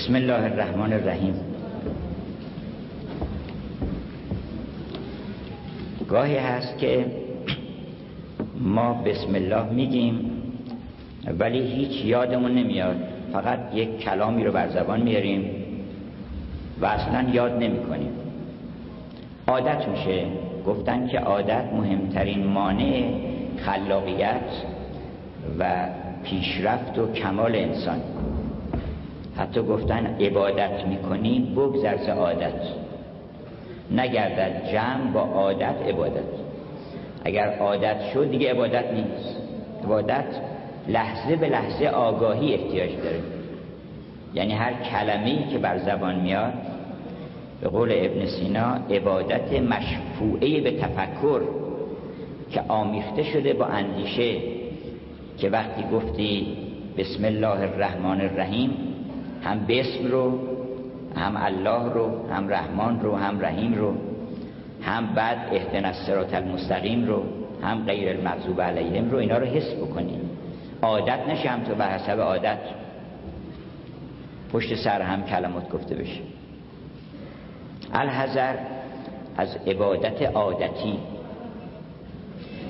بسم الله الرحمن الرحیم. گاهی هست که ما بسم الله میگیم ولی هیچ یادمون نمیاد. فقط یک کلامی رو بر زبان میاریم و اصلا یاد نمی کنیم عادت میشه. گفتن که عادت مهمترین مانع خلاقیت و پیشرفت و کمال انسان. حتی گفتن عبادت می‌کنی بگذر ز عادت. نگردد جمع با عادت عبادت. اگر عادت شد دیگه عبادت نیست. عبادت لحظه به لحظه آگاهی احتیاج داره. یعنی هر کلمه‌ای که بر زبان میاد به قول ابن سینا عبادت مشفوعه به تفکر که آمیخته شده با اندیشه. که وقتی گفتی بسم الله الرحمن الرحیم هم بسم رو هم الله رو هم رحمان رو هم رحیم رو هم بعد اهدنا الصراط المستقیم رو هم غیر المغضوب علیهم رو اینا رو حس بکنی. عادت نشه هم تو بر حسب عادت. پشت سر هم کلمات گفته بشه. الحذر از عبادت عادتی.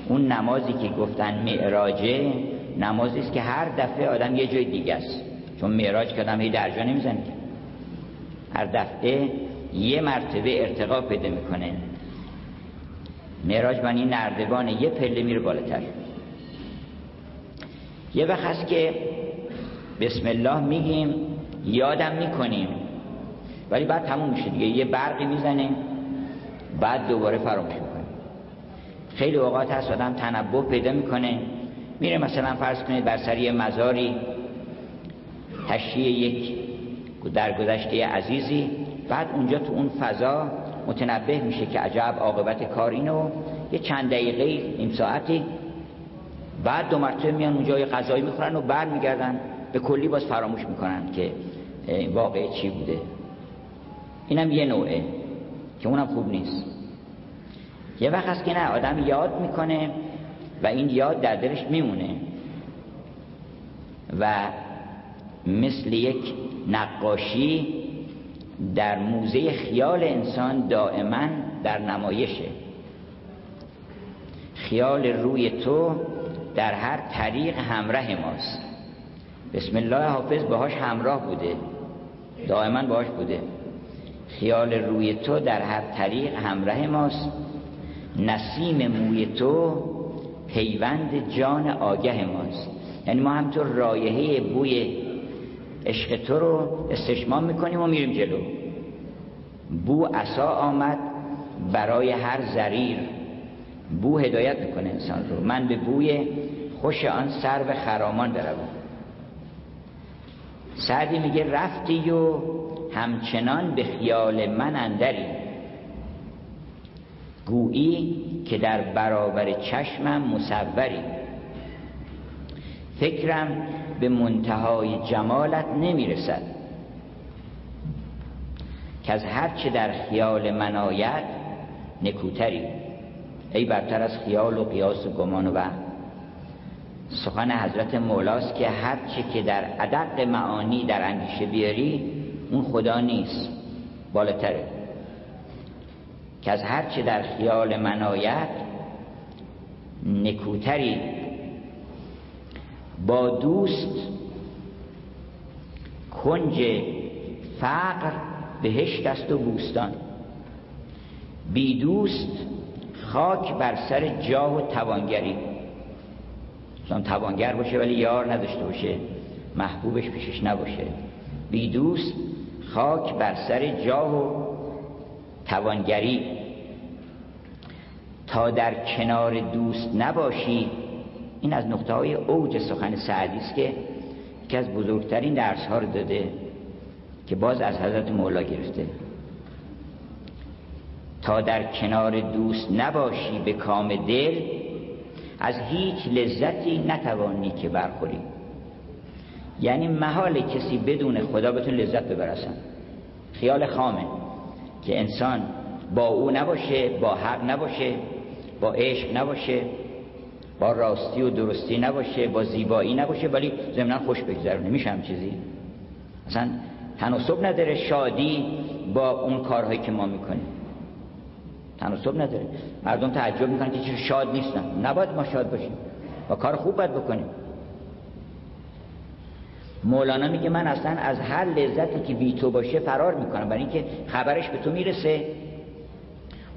اون نمازی که گفتن معراجه نمازی است که هر دفعه آدم یه جای دیگه است. چون معراج که آدم درجا نمی‌زنه هر دفعه یه مرتبه ارتقا پیدا می‌کنه. معراج این نردبان یه پله میره بالاتر. یه وقت هست که بسم الله میگیم یادم می‌کنیم. ولی بعد تموم میشه دیگه یه برقی می‌زنه بعد دوباره فراموش می‌کنه. خیلی اوقات هست آدم تنبه پیدا می‌کنه. میره مثلا فرض کنید بر سری مزاری تشییع یک در گذشته عزیزی. بعد اونجا تو اون فضا متنبه میشه که عجب عاقبت کار اینو. یه چند دقیقه نیم ساعتی. بعد دو مرتبه میان اونجا یه غذایی می‌خورن و بعد میگردن به کلی باز فراموش می‌کنن که واقع چی بوده. اینم یه نوعه که اونم خوب نیست. یه وقت هست که نه آدم یاد می‌کنه و این یاد در دلش میمونه. و مثل یک نقاشی در موزه خیال انسان دائما در نمایشه. خیال روی تو در هر طریق همراه ماست. بسم الله حافظ باهاش همراه بوده. دائما باهاش بوده. خیال روی تو در هر طریق همراه ماست. نسیم موی تو پیوند جان آگه ماست. یعنی ما همطور رایحه بوی عشق تو رو استشمام می‌کنیم و میریم جلو. بو عصا آمد برای هر زریر. بو هدایت می‌کنه انسان رو. من به بوی خوش آن سر به خرامان بروم سعدی میگه رفتی و همچنان به خیال من اندری. گویی که در برابر چشمم مصوری. فکرم به منتهای جمالت نمی‌رسد. که از هرچه در خیال من آید نکوتری. ای برتر از خیال و قیاس و گمان و وهم. سخن حضرت مولاست که هرچه که در ادق معانی در اندیشه بیاری اون خدا نیست. بالاتره. که از هرچه در خیال من آید نکوتری با دوست. کنج فقر بهشت است و بوستان. بی دوست خاک بر سر جاه و توانگری. چون توانگر باشه ولی یار نداشته باشه محبوبش پیشش نباشه. بی دوست خاک بر سر جاه و توانگری. تا در کنار دوست نباشی این از نقطه های اوج سخن سعدی است که یکی از بزرگترین درس ها رو داده که باز از حضرت مولا گرفته. تا در کنار دوست نباشی به کام دل از هیچ لذتی نتوانی که برخوری. یعنی محال کسی بدون خدا بتون لذت ببرسن خیال خامه که انسان با او نباشه با حق نباشه با عشق نباشه. با راستی و درستی نباشه با زیبایی نباشه ولی ضمنا خوش بگذرونه. میشه هم چیزی؟ اصلا تناسب نداره شادی با اون کارهایی که ما می‌کنیم. تناسب نداره. مردم تعجب می‌کنن که چرا شاد نیستن. نباید ما شاد باشیم. و کار خوب باید بکنیم. مولانا میگه من اصلا از هر لذتی که بی تو باشه فرار می‌کنم. برای اینکه خبرش به تو می‌رسه.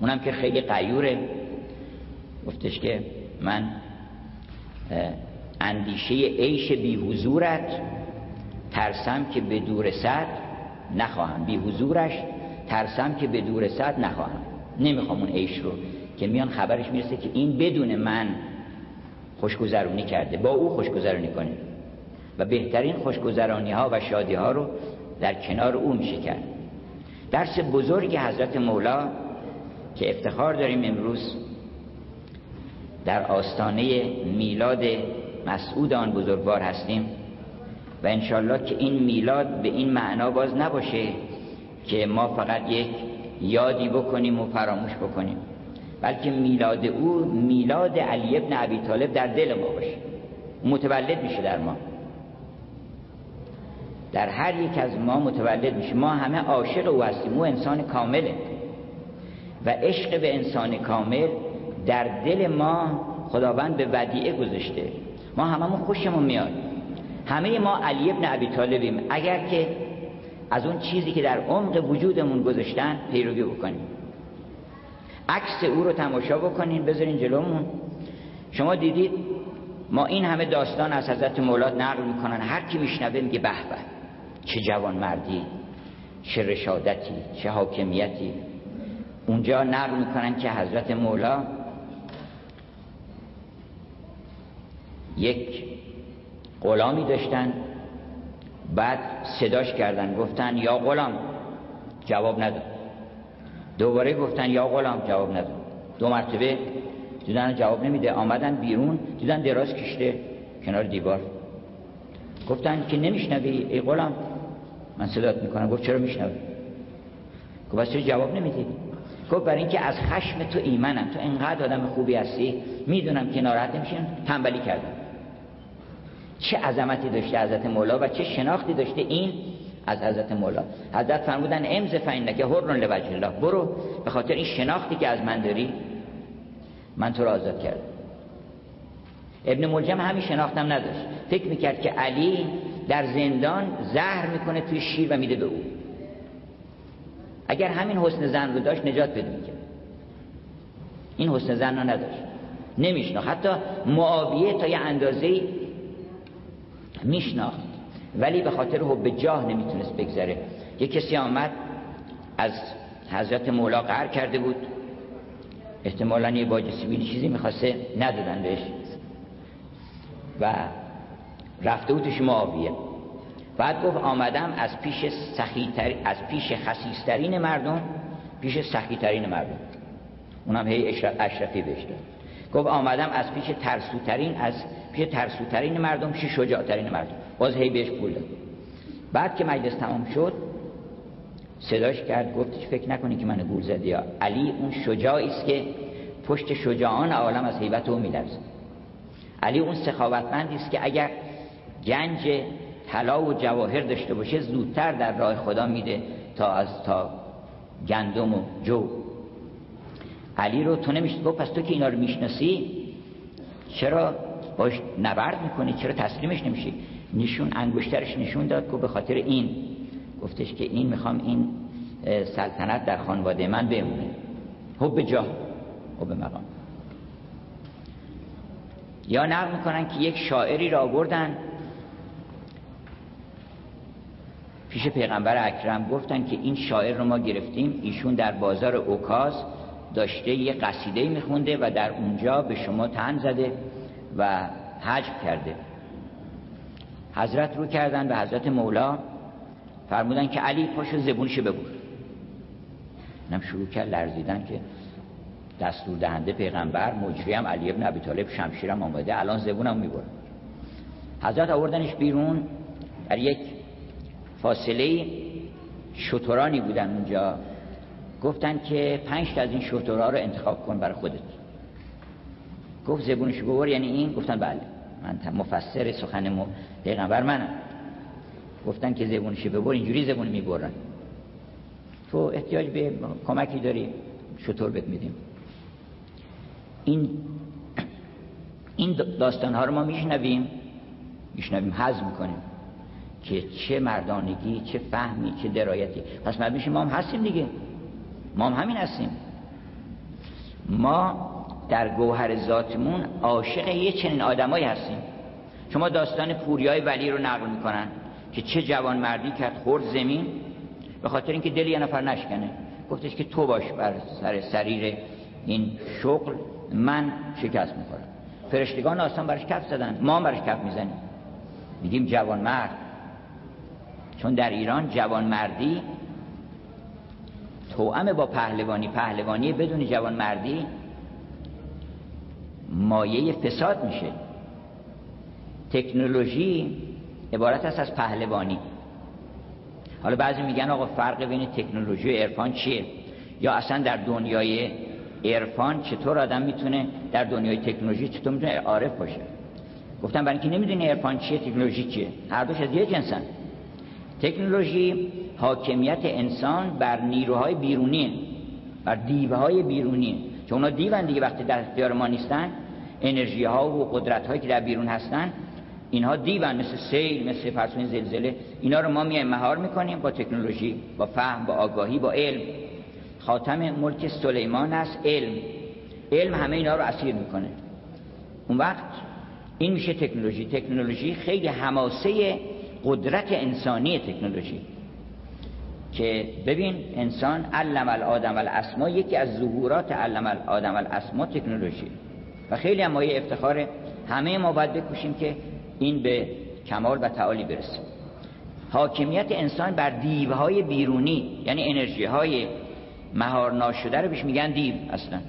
اونم که خیلی قیوره. گفتش که من اندیشه عیش بی حضورت ترسم که به دور صد نخواهم. بی حضورش ترسم که به دور صد نخواهم. نمی‌خوام اون عیش رو. که میان خبرش می‌رسه که این بدون من خوشگذرونی کرده. با او خوشگذرونی کنه و بهترین خوشگذرانی ها و شادی ها رو در کنار او میشه کرد درس بزرگ حضرت مولا که افتخار داریم امروز در آستانه میلاد مسعود آن بزرگوار هستیم و انشالله که این میلاد به این معنا باز نباشه که ما فقط یک یادی بکنیم و فراموش بکنیم بلکه میلاد او میلاد علی ابن ابی طالب در دل ما باشه متولد میشه در ما. در هر یک از ما متولد میشه ما همه عاشق او هستیم او انسان کامله و عشق به انسان کامل در دل ما خداوند به ودیعه گذاشته. ما هممون خوشمون میاد. همه ما علی ابن ابی طالبیم. اگر که از اون چیزی که در عمق وجودمون گذاشتن پیروی بکنیم. عکس او رو تماشا بکنین بذارین جلومون. شما دیدید ما این همه داستان از حضرت مولاد نقل می‌کنن. هر کی میشنوه میگه به به چه جوان مردی چه رشادتی چه حاکمیتی. اونجا نقل می‌کنن که حضرت مولا یک غلامی داشتن بعد صداش کردن گفتن یا غلام جواب نداد. دوباره گفتن یا غلام جواب نداد. دو مرتبه دیدن جواب نمیده. آمدن بیرون دیدن دراز کشته کنار دیوار. گفتن که نمیشنوی؟ ای غلام من صدات می‌کنم. گفت چرا میشنوی؟ گفت بس جواب نمیدی. گفت برای اینکه از خشم تو ایمنم. تو انقدر آدم خوبی هستی می‌دونم که ناراحت نمیشین تنبلی کردم. چه عظمتی داشته حضرت مولا و چه شناختی داشته این از حضرت مولا. حضرت فرمودن امز که هرن لوجه الله. برو به خاطر این شناختی که از من داری من تو را آزاد کردم. ابن ملجم همین شناختم نداشت. فکر می‌کرد که علی در زندان زهر می‌کنه توی شیر و میده به او. اگر همین حسن زن رو داشت نجات پیدا می‌کرد. این حسن زن رو نداشت. نمیشناخت. حتی معاویه تا یه اندازه میشناخت. ولی به خاطر حب جاه نمی‌تونست بگذره. یه کسی آمد از حضرت مولا قهر کرده بود. احتمالا یه باج سیبیلی چیزی می‌خواسته ندادن بهش. و رفته بودش معاویه. بعد گفت آمدم از پیش سخیتر از پیش خسیسترین مردم پیش سخیترین مردم. اونم هی اشرفی بهش گفت آمدم از پیش ترسوترین از پیش ترسوترین مردم پیش شجاعترین مردم. باز هی بهش پول بعد که مجلس تمام شد صداش کرد گفتش فکر نکنی که من گول زدی. یا علی اون شجاعی است که پشت شجاعان عالم از هیبت او میلرزه. علی اون سخاوتمندی است که اگر گنج طلا و جواهر داشته باشه زودتر در راه خدا میده تا از تا گندم و جو. علی رو تو نمیشه گفت پس تو که اینا رو می‌شناسی چرا باش نبرد می‌کنی چرا تسلیمش نمیشی؟ نشون انگشترش نشون داد که به خاطر این. گفتش که این می‌خوام این سلطنت در خانواده من بمونه. حب جا. حب مقام. یا نقل می‌کنن که یک شاعری را آوردن. پیش پیغمبر اکرم گفتن که این شاعر رو ما گرفتیم. ایشون در بازار اوکاز داشته یه قصیده میخونده و در اونجا به شما تن زده. و حجب کرده. حضرت رو کردن به حضرت مولا فرمودن که علی پاشو زبونشو ببور اینم شروع کرد لرزیدن که دستور دهنده پیغمبر مجری هم علی ابن ابی طالب شمشیرم آمده الان زبونم می‌بره حضرت آوردنش بیرون در یک فاصله شطورانی بودن اونجا. گفتن که پنج تا از این شطورها رو انتخاب کن برای خودت. گفت زبونش ببر یعنی این؟ گفتن بله. من مفسر سخن پیغمبر منم. گفتن که زبونشی ببر اینجوری زبون می‌برن. تو احتیاج به کمکی داری شطور بهت میدیم. این این داستان ها رو ما میشنویم. میشنویم حزم می‌کنیم که چه مردانگی چه فهمی چه درایتی. پس مرد میشه ما هم هستیم دیگه. ما هم همین هستیم. ما در گوهر ذاتمون عاشق یه چنین آدمایی هستیم. شما داستان پوریای ولی رو نقل می‌کنن که چه جوان مردی کرد خورد زمین. به خاطر اینکه دل یه نفر نشکنه. گفتش که تو باش بر سر سریر این شغل من شکست می‌خورم. فرشتگان آسان برش کف زدن. ما برش کف می‌زنیم. میگیم جوان مرد چون در ایران جوان مردی توأم با پهلوانی پهلوانی بدون جوان مردی مایه فساد میشه. تکنولوژی عبارت است از پهلوانی. حالا بعضی میگن آقا فرق بین تکنولوژی و عرفان چیه؟ یا اصلا در دنیای عرفان چطور آدم می‌تونه در دنیای تکنولوژی چطور می‌تونه عارف باشه؟ گفتم برای اینکه نمی‌دونی عرفان چیه تکنولوژی چیه؟ هر دوش از یه جنسن تکنولوژی حاکمیت انسان بر نیروهای بیرونی بر دیوهای بیرونی چون اونا دیون دیگه وقتی در اختیار ما نیستن انرژی ها و قدرت هایی که در بیرون هستن اینها دیون مثل سیل مثل فرسون زلزله اینا رو ما میایم مهار می‌کنیم با تکنولوژی با فهم با آگاهی با علم. خاتم ملک سلیمان است علم. علم همه اینا رو اسیر می‌کنه. اون وقت این میشه تکنولوژی. تکنولوژی خیلی حماسه قدرت انسانی تکنولوژی. که ببین انسان علم الادم الاسما یکی از ظهورات علم الادم الاسما تکنولوژی. و خیلی هم مایه افتخار همه ما باید بکوشیم که این به کمال و تعالی برسه. حاکمیت انسان بر دیوهای بیرونی یعنی انرژی های مهار ناشده رو بهش میگن دیو اصلا.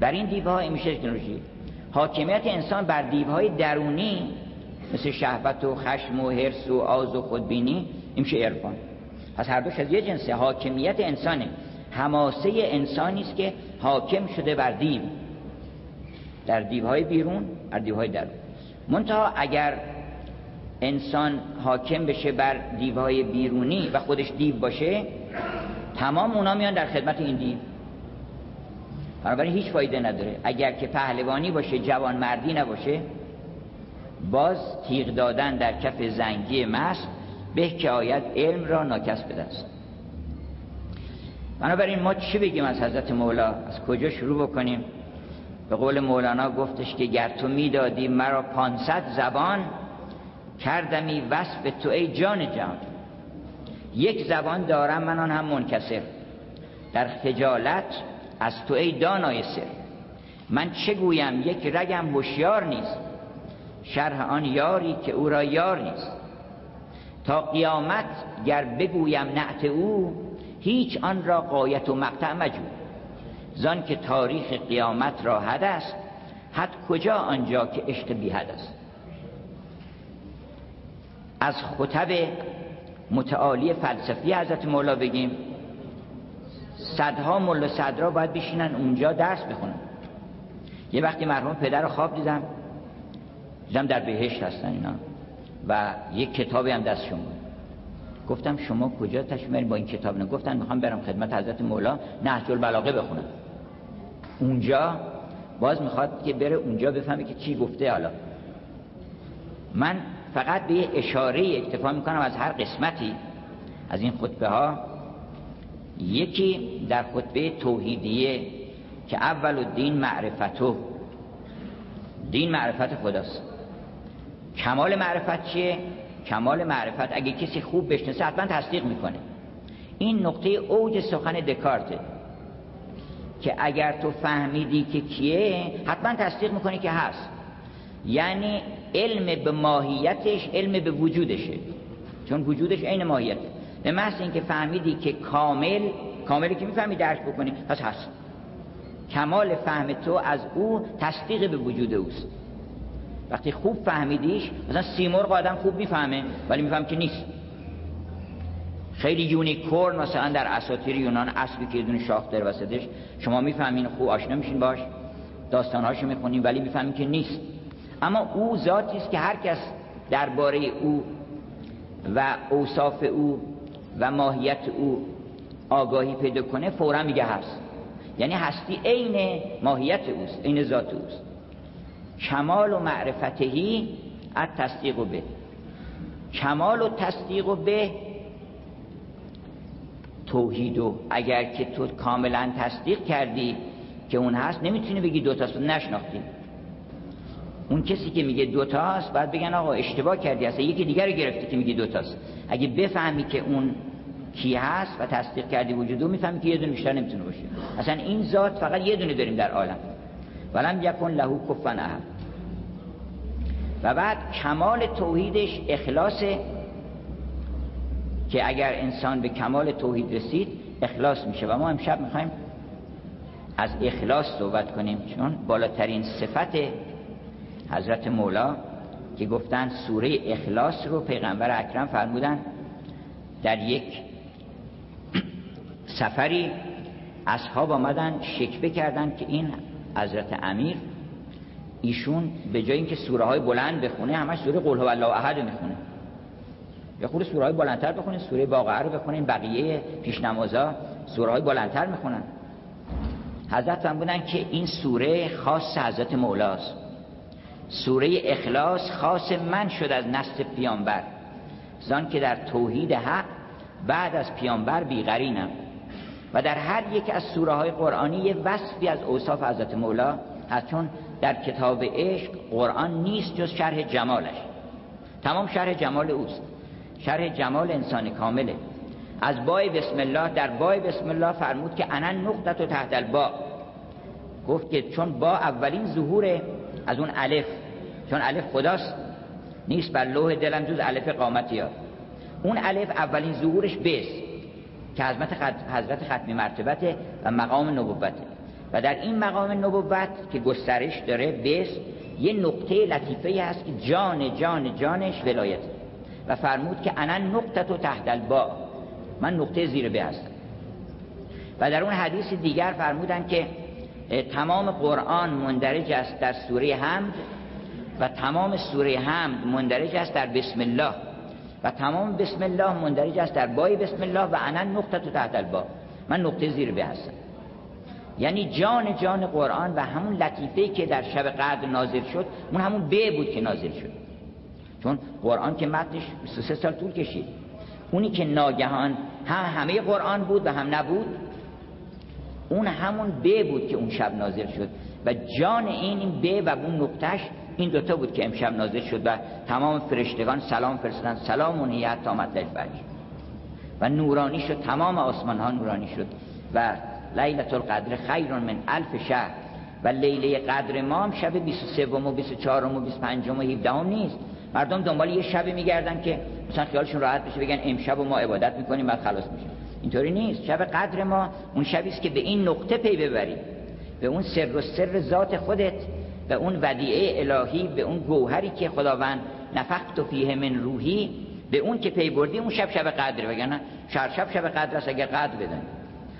بر این دیوها میشه تکنولوژی حاکمیت انسان بر دیوهای درونی مثل شهوت و خشم و حرس و آز و خودبینی این میشه عرفان. پس هر دوش از یه جنس حاکمیت انسانه. هماسه انسانی است که حاکم شده بر دیو. در دیوهای بیرون در دیوهای درون. منتها اگر انسان حاکم بشه بر دیوهای بیرونی و خودش دیو باشه تمام اونا میان در خدمت این دیو. بنابراین هیچ فایده نداره. اگر که پهلوانی باشه جوان مردی نباشه باز تیغ دادن در کف زنگی مست به که آید علم را ناکس به دست. بنابراین ما چی بگیم از حضرت مولا؟ از کجا شروع بکنیم؟ به قول مولانا گفتش که گر تو می‌دادی مرا پانصد زبان کردمی وصف تو ای جان جان یک زبان دارم من آن هم منکسر. در خجالت از تو ای دانای سر. من چه گویم؟ یک رگم هوشیار نیست. شرح آن یاری که او را یار نیست. تا قیامت گر بگویم نعت او هیچ آن را قایت و مقطع مجو زان که تاریخ قیامت را حد است حد کجا آنجا که عشق بی حد است؟ از خطب متعالی فلسفی حضرت مولا بگیم صدها ملا صدرا باید بشینن اونجا درس بخونن. یه وقتی مرحوم پدر رو خواب دیدم دیدم در بهشت هستن اینا و یک کتابی هم دستشون بود گفتم شما کجا تشمیل با این کتاب؟ نه گفتن می‌خوام برم خدمت حضرت مولا نهج البلاغه بخونم. اونجا باز می‌خواد که بره اونجا بفهمه که چی گفته حالا. من فقط به یه اشاره اکتفا می‌کنم از هر قسمتی از این خطبه ها یکی در خطبه توحیدیه که اول الدین معرفتو دین معرفت خداست. کمال معرفت چیه؟ کمال معرفت اگه کسی خوب بشناسه حتما تصدیق می‌کنه. این نقطه اوج سخن دکارته. که اگر تو فهمیدی که کیه حتما تصدیق می‌کنی که هست. یعنی علم به ماهیتش علم به وجودشه. چون وجودش عین ماهیت به محض اینکه فهمیدی که کامل کاملی که می‌فهمی درک بکنی پس هست. کمال فهم تو از او تصدیق به وجود اوست. وقتی خوب فهمیدیش مثلا سیمرغ آدم خوب می‌فهمه ولی میفهم که نیست. خیلی یونیکورن مثلا در اساطیر یونان اسبی که دون شاخ در وسطش. شما می‌فهمین خوب آشنا میشین باش. داستانهاشو می‌خونین ولی می‌فهمین که نیست. اما او ذاتی است که هر کس درباره او و اوصاف او و ماهیت او آگاهی پیدا کنه فورا میگه هست. یعنی هستی عین ماهیت اوست عین ذات اوست. کمال و معرفتهی از تصدیق و به. کمال و تصدیق و به توحید و اگر که تو کاملا تصدیق کردی که اون هست نمی‌تونی بگی دوتاست نشناختی. اون کسی که میگه دوتاست باید بگن آقا اشتباه کردی اصلا یکی دیگر رو گرفتی که میگی دوتاست اگه بفهمی که اون کی هست و تصدیق کردی وجودو می‌فهمی که یه دونه بیشتر نمی‌تونه باشه. اصلا این ذات فقط یه دونه داریم در عالم. ولم یکن له کفن و بعد کمال توحیدش اخلاصه که اگر انسان به کمال توحید رسید اخلاص میشه. و ما امشب می‌خوایم از اخلاص صحبت کنیم چون بالاترین صفت حضرت مولا که گفتن سوره اخلاص رو پیغمبر اکرم فرمودن در یک سفری اصحاب آمدن شکبه کردن که این حضرت امیر ایشون به جای اینکه سوره های بلند بخونه همش سوره قل هو الله احد می‌خونه. یا خود سوره های بلندتر بخونه سوره واقعه رو بخونه این بقیه پیشنمازا سوره های بلندتر می‌خونن. حضرت هم بودن که این سوره خاص حضرت مولاست. سوره اخلاص خاص من شد از نسل پیامبر. زان که در توحید حق بعد از پیامبر بیغرینم و در هر یک از سوره های قرآنی یه وصفی از اوصاف حضرت مولا هست چون در کتاب عشق قرآن نیست جز شرح جمالش. تمام شرح جمال اوست. شرح جمال انسان کامله. از بای بسم الله در بای بسم الله فرمود که انا نقطت و تحت البا گفت که چون با اولین ظهور از اون الف چون الف خداست نیست بر لوح دلم جز الف قامتی ها اون الف اولین ظهورش بس که حضرت, حضرت ختمی مرتبته و مقام نبوته و در این مقام نبوت که گسترش داره بس یه نقطه لطیفه هست که جان جان جانش ولایت و فرمود که انا نقطه تو تحت البا من نقطه زیر به هستم. و در اون حدیث دیگر فرمودن که تمام قرآن مندرج است در سوره حمد و تمام سوره حمد مندرج است در بسم الله. و تمام بسم الله مندرج است در بای بسم الله و انا نقطه تو تحت البا من نقطه زیر به هستم. یعنی جان جان قرآن و همون لطیفه که در شب قدر نازل شد اون همون به بود که نازل شد. چون قرآن که متنش 23 سال طول کشید. اونی که ناگهان هم همه قرآن بود و هم نبود اون همون به بود که اون شب نازل شد. و جان این این به و اون نقطش این دوتا بود که امشب نازل شد و تمام فرشتگان سلام فرستن سلام و نیت مطلع و نورانی شد تمام آسمان ها نورانی شد. و لیلت القدر خیر من الف شهر. و لیله قدر ما هم شب 23 و 24 و 25 و 17 نیست. مردم دنبال یه شبی میگردن که مثلا خیالشون راحت بشه بگن امشب ما عبادت می‌کنیم بعد خلاص میشیم. اینطوری نیست. شب قدر ما اون شبی است که به این نقطه پی ببری. به اون سر و سر ذات خودت به اون ودیعه الهی به اون گوهری که خداوند نفخت و فیه من روحی به اون که پی بردی اون شب شب قدر بگن شهر شب شب قدر است اگر قدر بدن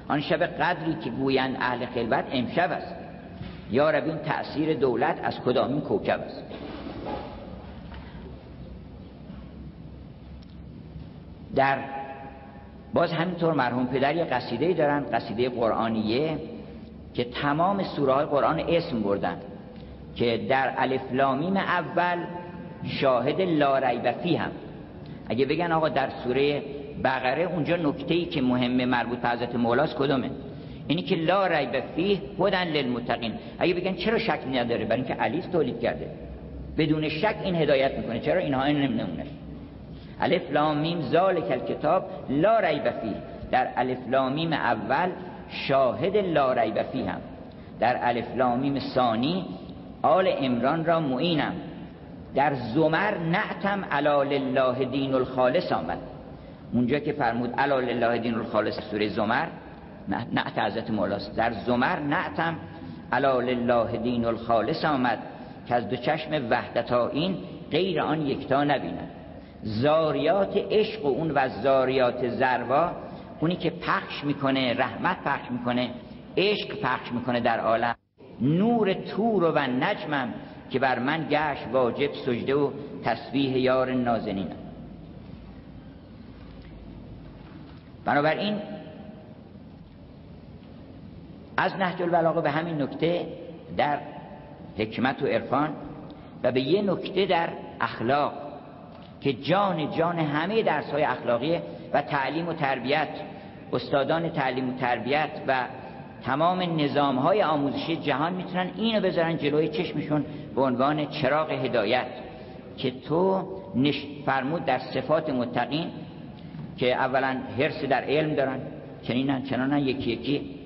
آن شب قدری که گویند اهل خلوت امشب است. یا رب این تأثیر دولت از کدامین کوکب است؟ در باز همینطور مرحوم پدر یه قصیده دارن قصیده قرآنیه که تمام سوره های قرآن اسم بردن که در الف لام میم اول شاهد لا ریب فیه هم. اگه بگن آقا در سوره بقره اونجا نکته ای که مهمه مربوط به حضرت مولاست کدومه؟ اینی که لا ریب فیه هدی للمتقین. اگه بگن چرا شک نداره؟ برای اینکه علی تولید کرده. بدون شک این هدایت می‌کنه. چرا؟ اینها این نمونه الف لام میم ذلک الکتاب لا ریب فیه. در الف لام میم اول شاهد لا ریب فیه هم. در الف لام میم ثانی آل عمران را معینم. در زمر نعتم علا لله دین الخالص آمد. اونجا که فرمود علا لله دین الخالص سوره زمر نعت حضرت مولاست. در زمر نعتم علا لله دین الخالص آمد. که از دو چشم وحدت این غیر آن یکتا نبیند. زاریات عشق و اون و زاریات زروا اونی که پخش می‌کنه رحمت پخش می‌کنه عشق پخش می‌کنه در عالم. نور تور و نجمم که بر من گشت واجب سجده و تسبیح یار نازنینم بنابراین از نهج البلاغه به همین نکته در حکمت و عرفان و به یه نکته در اخلاق. که جان جان همه درس های اخلاقیه و تعلیم و تربیت استادان تعلیم و تربیت و تمام نظام های آموزشی جهان می‌تونن اینو بذارن جلوی چشمشون به عنوان چراغ هدایت که تو نش فرمود در صفات متقین که اولا حرس در علم دارن چنینن چنانن یکی یکی.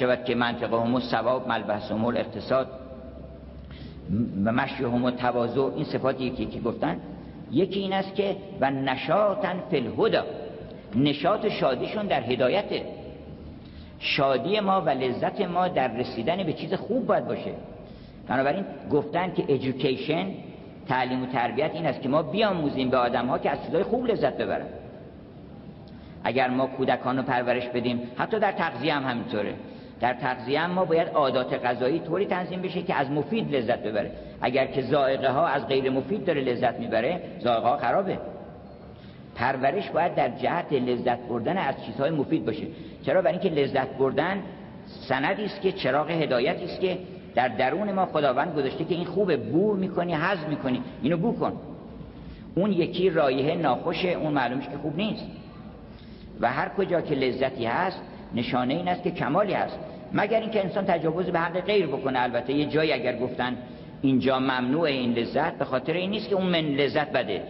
شود که منطقه هم ثواب ملبس هم اقتصاد و مشی هم تواضع این صفات یکی یکی گفتن. یکی این است که و نشاطن فی الهدا نشاط شادیشون در هدایته. شادی ما و لذت ما در رسیدن به چیز خوب باید باشه. بنابراین گفتن که ایژوکیشن تعلیم و تربیت این است که ما بیاموزیم به آدم ها که از چیزهای خوب لذت ببرن. اگر ما کودکان رو پرورش بدیم حتی در تغذیه هم همینطوره. در تغذیه ما باید عادات غذایی طوری تنظیم بشه که از مفید لذت ببره. اگر که زائقه ها از غیر مفید داره لذت می‌بره زائقه ها خرابه. پرورش باید در جهت لذت بردن از چیزهای مفید باشه. چرا؟ برای اینکه لذت بردن سندی است که چراغ هدایتی است که در درون ما خداوند گذاشته که این خوبه. بو می‌کنی هضم می‌کنی. اینو بو کن. اون یکی رایحه ناخوشه اون معلومش که خوب نیست. و هر کجا که لذتی هست نشانه این است که کمالی هست. مگر اینکه انسان تجاوز به حق غیر بکنه. البته یه جایی اگر گفتن اینجا ممنوع این لذت به خاطر این نیست که اون من لذت بده.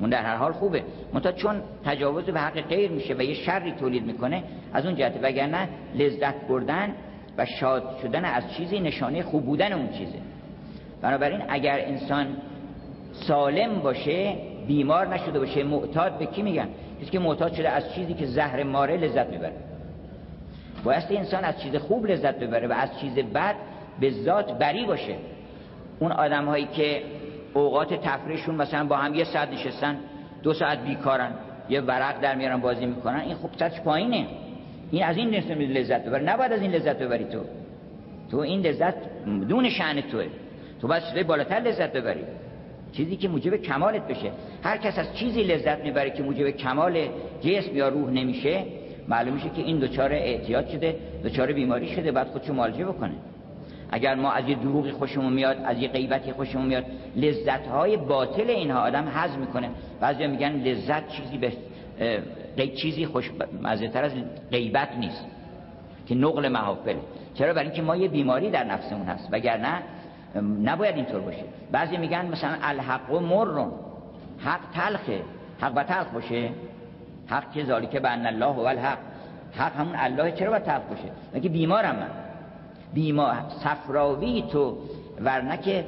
اون در هر حال خوبه. منتها چون تجاوز به حق غیر میشه و یه شری تولید می‌کنه از اون جهت وگرنه لذت بردن و شاد شدن از چیزی نشانه خوب بودن اون چیزه. بنابراین اگر انسان سالم باشه بیمار نشده باشه معتاد به کی میگن؟ کسی که معتاد شده از چیزی که زهر ماره لذت می‌بره. بایستی انسان از چیز خوب لذت ببره و از چیز بد به ذات بری باشه. اون آدم هایی که اوقات تفریحشون مثلا با هم یه ساعت نشستن دو ساعت بیکارن یه ورق در میارن بازی می‌کنن این خوب سطح پایینه. این از این لذت ببر. نباید از این لذت ببری تو. تو این لذت دون شأن توه. تو باید چیزای بالاتر لذت ببری. چیزی که موجب کمالت بشه. هر کس از چیزی لذت می‌بره که موجب کمال جسم یا روح نمیشه معلوم میشه که این دچار اعتیاد شده دچار بیماری شده بعد خودشو معالجه بکنه. اگر ما از یه دروغی خوشمون میاد از یه غیبتی خوشمون میاد لذت های باطل اینها آدم هضم می‌کنه. بعضی میگن لذت چیزی به چیزی خوش تر از غیبت نیست که نقل محافل. چرا؟ برای اینکه ما یه بیماری در نفسمون هست. وگرنه نباید اینطور باشه. بعضی میگن مثلا الحق و مرون حق تلخه حق و تلخ باشه. حق که ذالکه بان الله و الحق. حق همون الله چرا باید تلخ باشه؟ مگه بیمارم من. بیمار صفراوی تو ورنک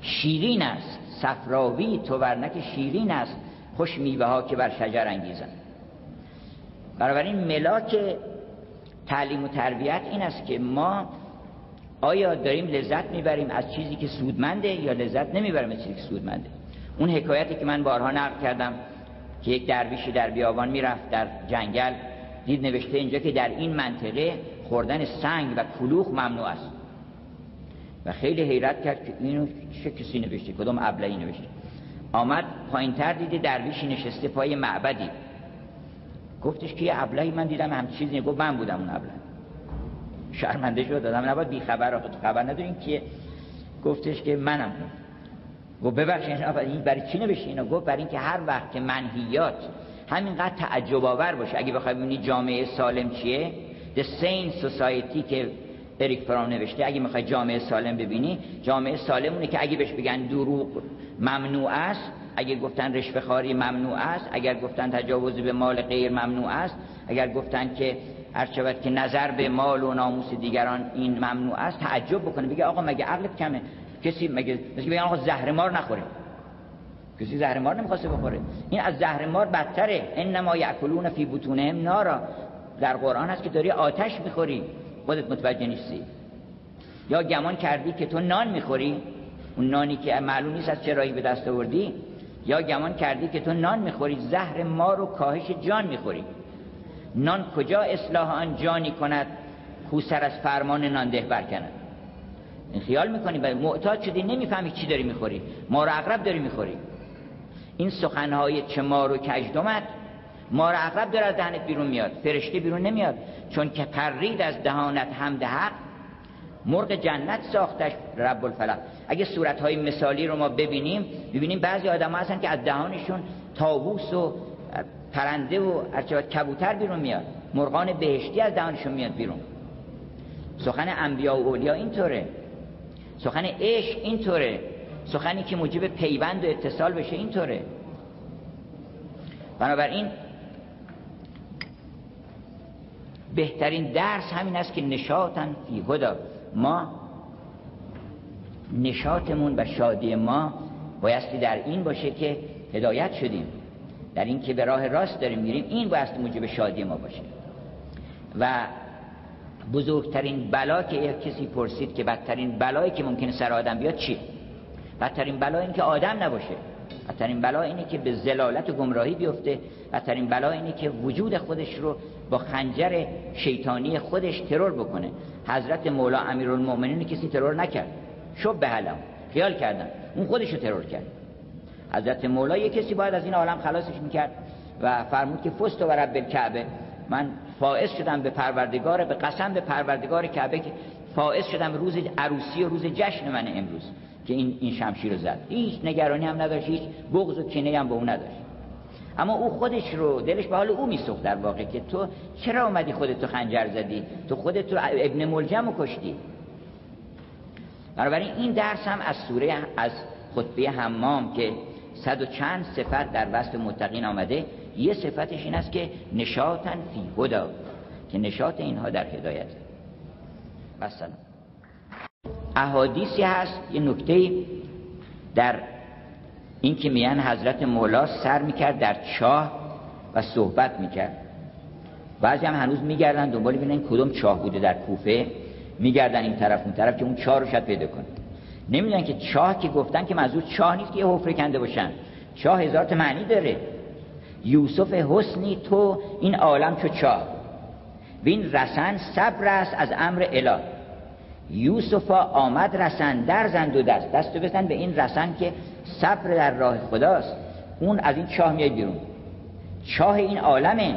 شیرین است. صفراوی تو ورنک شیرین است. خوش میوه ها که بر شجر انگیزن. این ملاک تعلیم و تربیت این است که ما آیا داریم لذت می‌بریم از چیزی که سودمنده یا لذت نمی‌بریم از چیزی که سودمنده؟ اون حکایتی که من بارها نقل کردم که یک درویشی در بیابان می‌رفت در جنگل. دید نوشته اینجا که در این منطقه خوردن سنگ و کلوخ ممنوع است. و خیلی حیرت کرد که اینو چه کسی نوشته کدوم ابلهی نوشته. آمد پایین تر دیده درویشی نشسته پای معبدی. گفتش که یه ابلهی من دیدم هم چیزی گفت من بودم اون ابله شرمنده شد دادم نباید بی خبر خبر ندارین که گفتش که منم. گفت ببخشید این برای چی نوشته اینو؟ گفت برای اینکه هر وقت که منهیات همینقدر تعجب آور باشه. اگه بخوای ببینی جامعه سالم چیه؟ The Sane Society که اریک فرام نوشته اگه می‌خوای جامعه سالم ببینی جامعه سالم اونه که اگه بهش بگن دروغ ممنوع است. اگه گفتن رشوه خاری ممنوع است. اگر گفتن تجاوز به مال غیر ممنوع است. اگر گفتن که هر که نظر به مال و ناموس دیگران این ممنوع است تعجب بکنه. بگه آقا مگه عقلت کمه؟ کسی مگه بگه آقا زهر مار نخوره کسی زهر مار نمی‌خواسته بخوره. این از زهر مار بدتره. انما یاکلون فی بطونهم نارا. در قرآن هست که داری آتش می‌خوری. خودت متوجه نیستی. یا گمان کردی که تو نان می‌خوری. اون نانی که معلوم نیست از چه راهی به دست آوردی. یا گمان کردی که تو نان می‌خوری. زهر مار و کاهش جان می‌خوری. نان کجا اصلاح آن جانی کند؟ سر از فرمان نانده برکند این خیال می‌کنی؟ و معتاد شدی نمی‌فهمی چی داری می‌خوری. ما رو اقرب داری می‌خوری. این سخنهای چه مار و کجدمت مار عقرب داره از دهنت بیرون میاد. فرشته بیرون نمیاد. چون که پرید از دهانت حمد حق مرغ جنت ساختش رب الفلق اگه صورتهای مثالی رو ما ببینیم ببینیم بعضی آدم هستن که از دهانشون تاووس و پرنده و کبوتر بیرون میاد. مرغان بهشتی از دهانشون میاد بیرون. سخن انبیا و اولیا اینطوره. سخن عشق اینطوره. سخنی که موجب پیوند و اتصال بشه اینطوره. بنابراین بهترین درس همین است که نشاطن فی هدا ما نشاطمون و شادی ما بایستی در این باشه که هدایت شدیم. در این که به راه راست داریم میریم این بایستی موجب شادی ما باشه. و بزرگترین بلا که کسی پرسید که بدترین بلایی که ممکنه سر آدم بیاد چی؟ بدترین بلا این که آدم نباشه. بدترین بلا اینه که به زلالت و گمراهی بیفته. بدترین بلا اینه که وجود خودش رو با خنجر شیطانی خودش ترور بکنه. حضرت مولا امیرالمؤمنین کسی ترور نکرد. شب به حلم. خیال کردن اون خودش رو ترور کرد. حضرت مولا یه کسی باید از این عالم خلاصش می‌کرد و فرمود که فست و رب الکعبه. من فائز شدم به پروردگار به قسم به پروردگار کعبه که فائز شدم روز عروسی و روز جشن من امروز که این این شمشیر رو زد. هیچ نگرانی هم نداشت هیچ بغض و کینه هم به اون نداشت. اما او خودش رو دلش به حال او میسوخت در واقع که تو چرا اومدی خودت تو خنجر زدی؟ تو خودت رو ابن ملجم رو کشتی. بنابراین این درس هم از سوره از خطبه حمام که صد و چند صفت در وصف متقین آمده یه صفتش این است که نشاطن فی هدا که نشاط اینها در هدایت. مثلا احادیثی هست یه نکته در این که میان حضرت مولا سر می‌کرد در چاه و صحبت می‌کرد. بعضی هم هنوز میگردن دنبال ببینن کدوم چاه بوده در کوفه. میگردن این طرف اون طرف که اون چاه رو شاید پیدا کنه نمی‌دونن که چاه که گفتن که منظور چاه نیست که یه حفره کنده باشن. چاه هزار معنی داره. یوسف حسنی تو این عالم چو چاه بین رسن صبر است از امر اله. یوسفا آمد رسن در زند و دست. دست بزن به این رسن که صبر در راه خداست. اون از این چاه میاد بیرون. چاه این عالمه.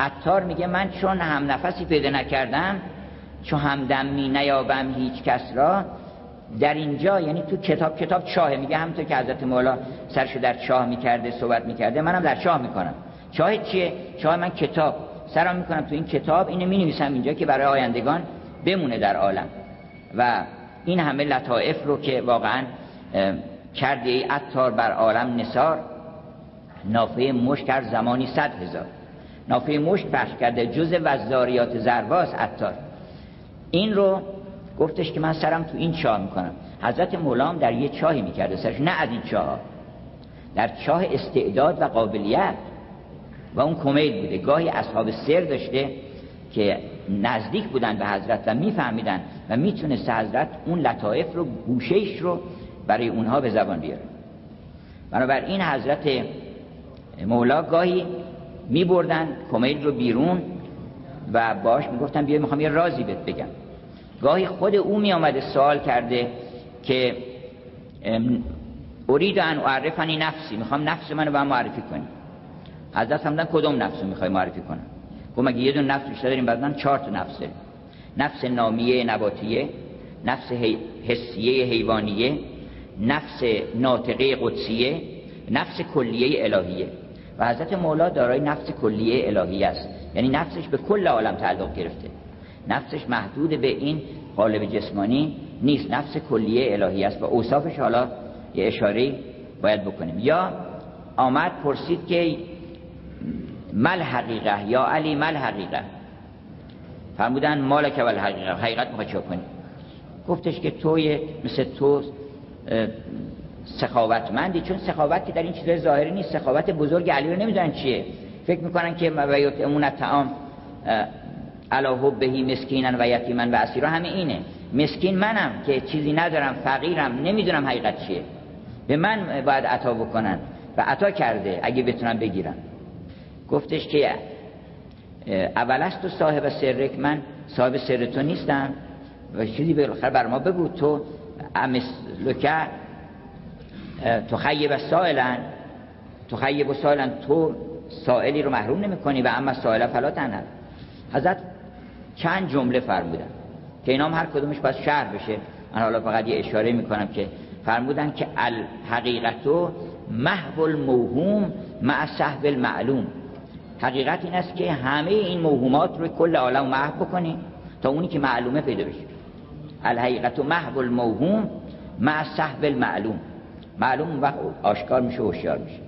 عطار میگه من چون هم نفسی پیدا نکردم چون همدم می نیابم هیچ کس را در اینجا یعنی تو کتاب کتاب چاه میگه همونطور که حضرت مولا سرشو در چاه می‌کرده صحبت می‌کرده منم در چاه می‌کنم. چاه چیه؟ چاه من کتاب. سرم می‌کنم تو این کتاب اینو می نویسم اینجا که برای آیندگان بمونه در عالم. و این همه لطائف رو که واقعا کرده ای اتار بر عالم نسار نافه مشک کرد زمانی صد هزار. نافه مشک پخش کرده جز وزاریات زرباز اتار این رو گفتش که من سرم تو این چاه می‌کنم. حضرت مولام در یه چاهی می‌کرده سرش نه از این چاه در چاه استعداد و قابلیت. و اون کمیل بوده. گاهی اصحاب سر داشته که نزدیک بودن به حضرت و میفهمیدن و می‌تونست حضرت اون لطایف رو گوشهش رو برای اونها به زبان بیاره. بنابراین حضرت مولا گاهی میبردن کمیل رو بیرون و باش می‌گفتن بیا می‌خوام یه رازی بهت بگم. گاهی خود او می آمده سوال کرده که ارید ان اعرفنی نفسی می‌خوام نفس منو به معرفی کنی. حضرت همدن کدوم نفس رو می‌خوای معرفی کنم؟ گفت مگه یه دون نفس بیشتر داریم؟ بعدن چهار تا نفس داریم. نفس نامیه نباتیه نفس حسیه حیوانیه نفس ناطقه قدسیه نفس کلیه الهیه. و حضرت مولا دارای نفس کلیه الهیه است. یعنی نفسش به کل عالم تعلق گرفته. نفسش محدود به این قالب جسمانی نیست. نفس کلیه الهی است و اوصافش حالا یه اشاره باید بکنیم. یا آمد پرسید که مل حقیقه یا علی مل حقیقه؟ فرمودن مالک ول حقیقه حقیقت می‌خواد چه کنی گفتش که توی مثل تو سخاوتمندی. چون سخاوت که در این چیزای ظاهری نیست. سخاوت بزرگ علی رو نمی‌دونن چیه. فکر می‌کنن که مبیوت امون تعام علا حبهی مسکینن و یتیمن و اسیرا همه اینه. مسکین منم که چیزی ندارم فقیرم نمی‌دونم حقیقت چیه. به من باید عطا بکنن و عطا کرده اگه بتونم بگیرم. گفتش که اول است تو صاحب سرک من صاحب سر تو نیستم. و چیزی بالاخره بر ما بگو تو امثلک تو خیب سائلن. تو خیب سائلن تو سائلی رو محروم نمی‌کنی و اما سائل فلا تنهر حضرت چند جمله فرمودن که اینا هم هر کدومش باید شهر بشه. من حالا فقط یه اشاره می‌کنم که فرمودن که الحقیقتو محو الموهوم مع صحب المعلوم. حقیقت این است که همه این موهومات رو کل عالم محو بکنی تا اونی که معلومه پیدا بشه. الحقیقت و محو الموهوم مع صحب المعلوم. معلوم وقت آشکار میشه و هوشیار میشه.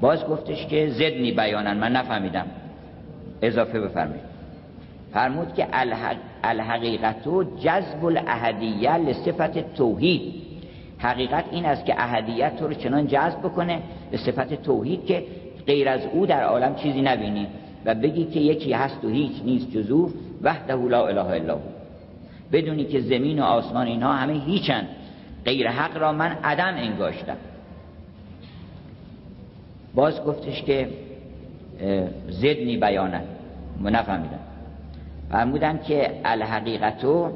باز گفتش که زدنی بیانن من نفهمیدم. اضافه بفرمایید. فرمود که الحقیقت و جذب الاهدیه لصفت توحید. حقیقت این است که اهدیت تو رو چنان جذب بکنه به صفت توحید که غیر از او در عالم چیزی نبینی و بگی که یکی هست و هیچ نیست جزو وحده لا اله الا هو. بدونی که زمین و آسمان اینها همه هیچن. غیر حق را من عدم انگاشتم. باز گفتش که زدنی بیانه. نفهمیدم. فرمودن که الحقیقتو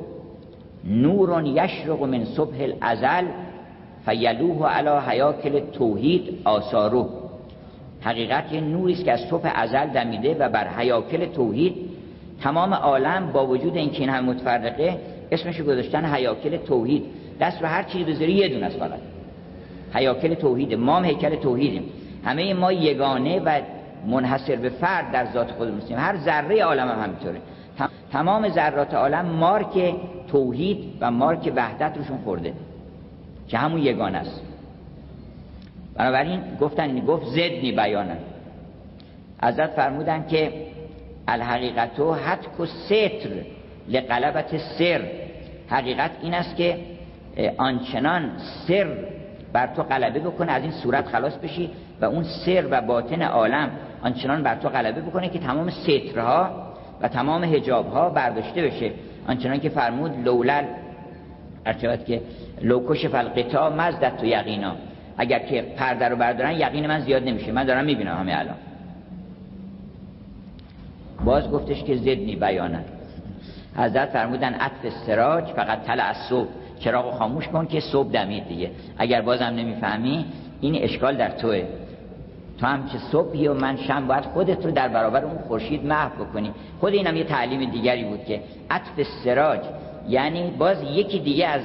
نور یشرق من صبح الازل فیلوه علی حیاکل توحید آثارو. حقیقت نوری است که از صبح ازل دمیده و بر حیاکل توحید تمام عالم با وجود اینکه این هم متفرقه اسمش گذاشتن حیاکل توحید. دست رو هر چیزی بذاری یه دونه است فقط. حیاکل توحید ما هم هیکل توحیدیم. همه ما یگانه و منحصر به فرد در ذات خودمون هستیم. هر ذره عالم هم همینطوره. تمام ذرات عالم مارک توحید و مارک وحدت روشون خورده که همون یگانه است. بنابراین گفتن گفت زدنی بیانن. حضرت فرمودن که الحقیقت و حد و ستر لقلبت سر حقیقت این است که آنچنان سر بر تو غلبه بکنه از این صورت خلاص بشی و اون سر و باطن عالم آنچنان بر تو غلبه بکنه که تمام سترها و تمام هجابها برداشته بشه. آنچنان که فرمود لولل ارچبت که لوکش فلقتا مزدت تو یقینا. اگر که پرده رو بردارن یقین من زیاد نمیشه. من دارم می‌بینم همه الان. باز گفتش که زدنی بیانن حضرت فرمودن عطف سراج فقط تل از صبح. چراغ خاموش کن که صبح دمید دیگه. اگر بازم نمی‌فهمی این اشکال در توه. تو هم که صبحی و من شم باید خودت رو در برابر اون خورشید محو بکنی. خود اینم یه تعلیم دیگری بود که عطف سراج یعنی باز یکی دیگه از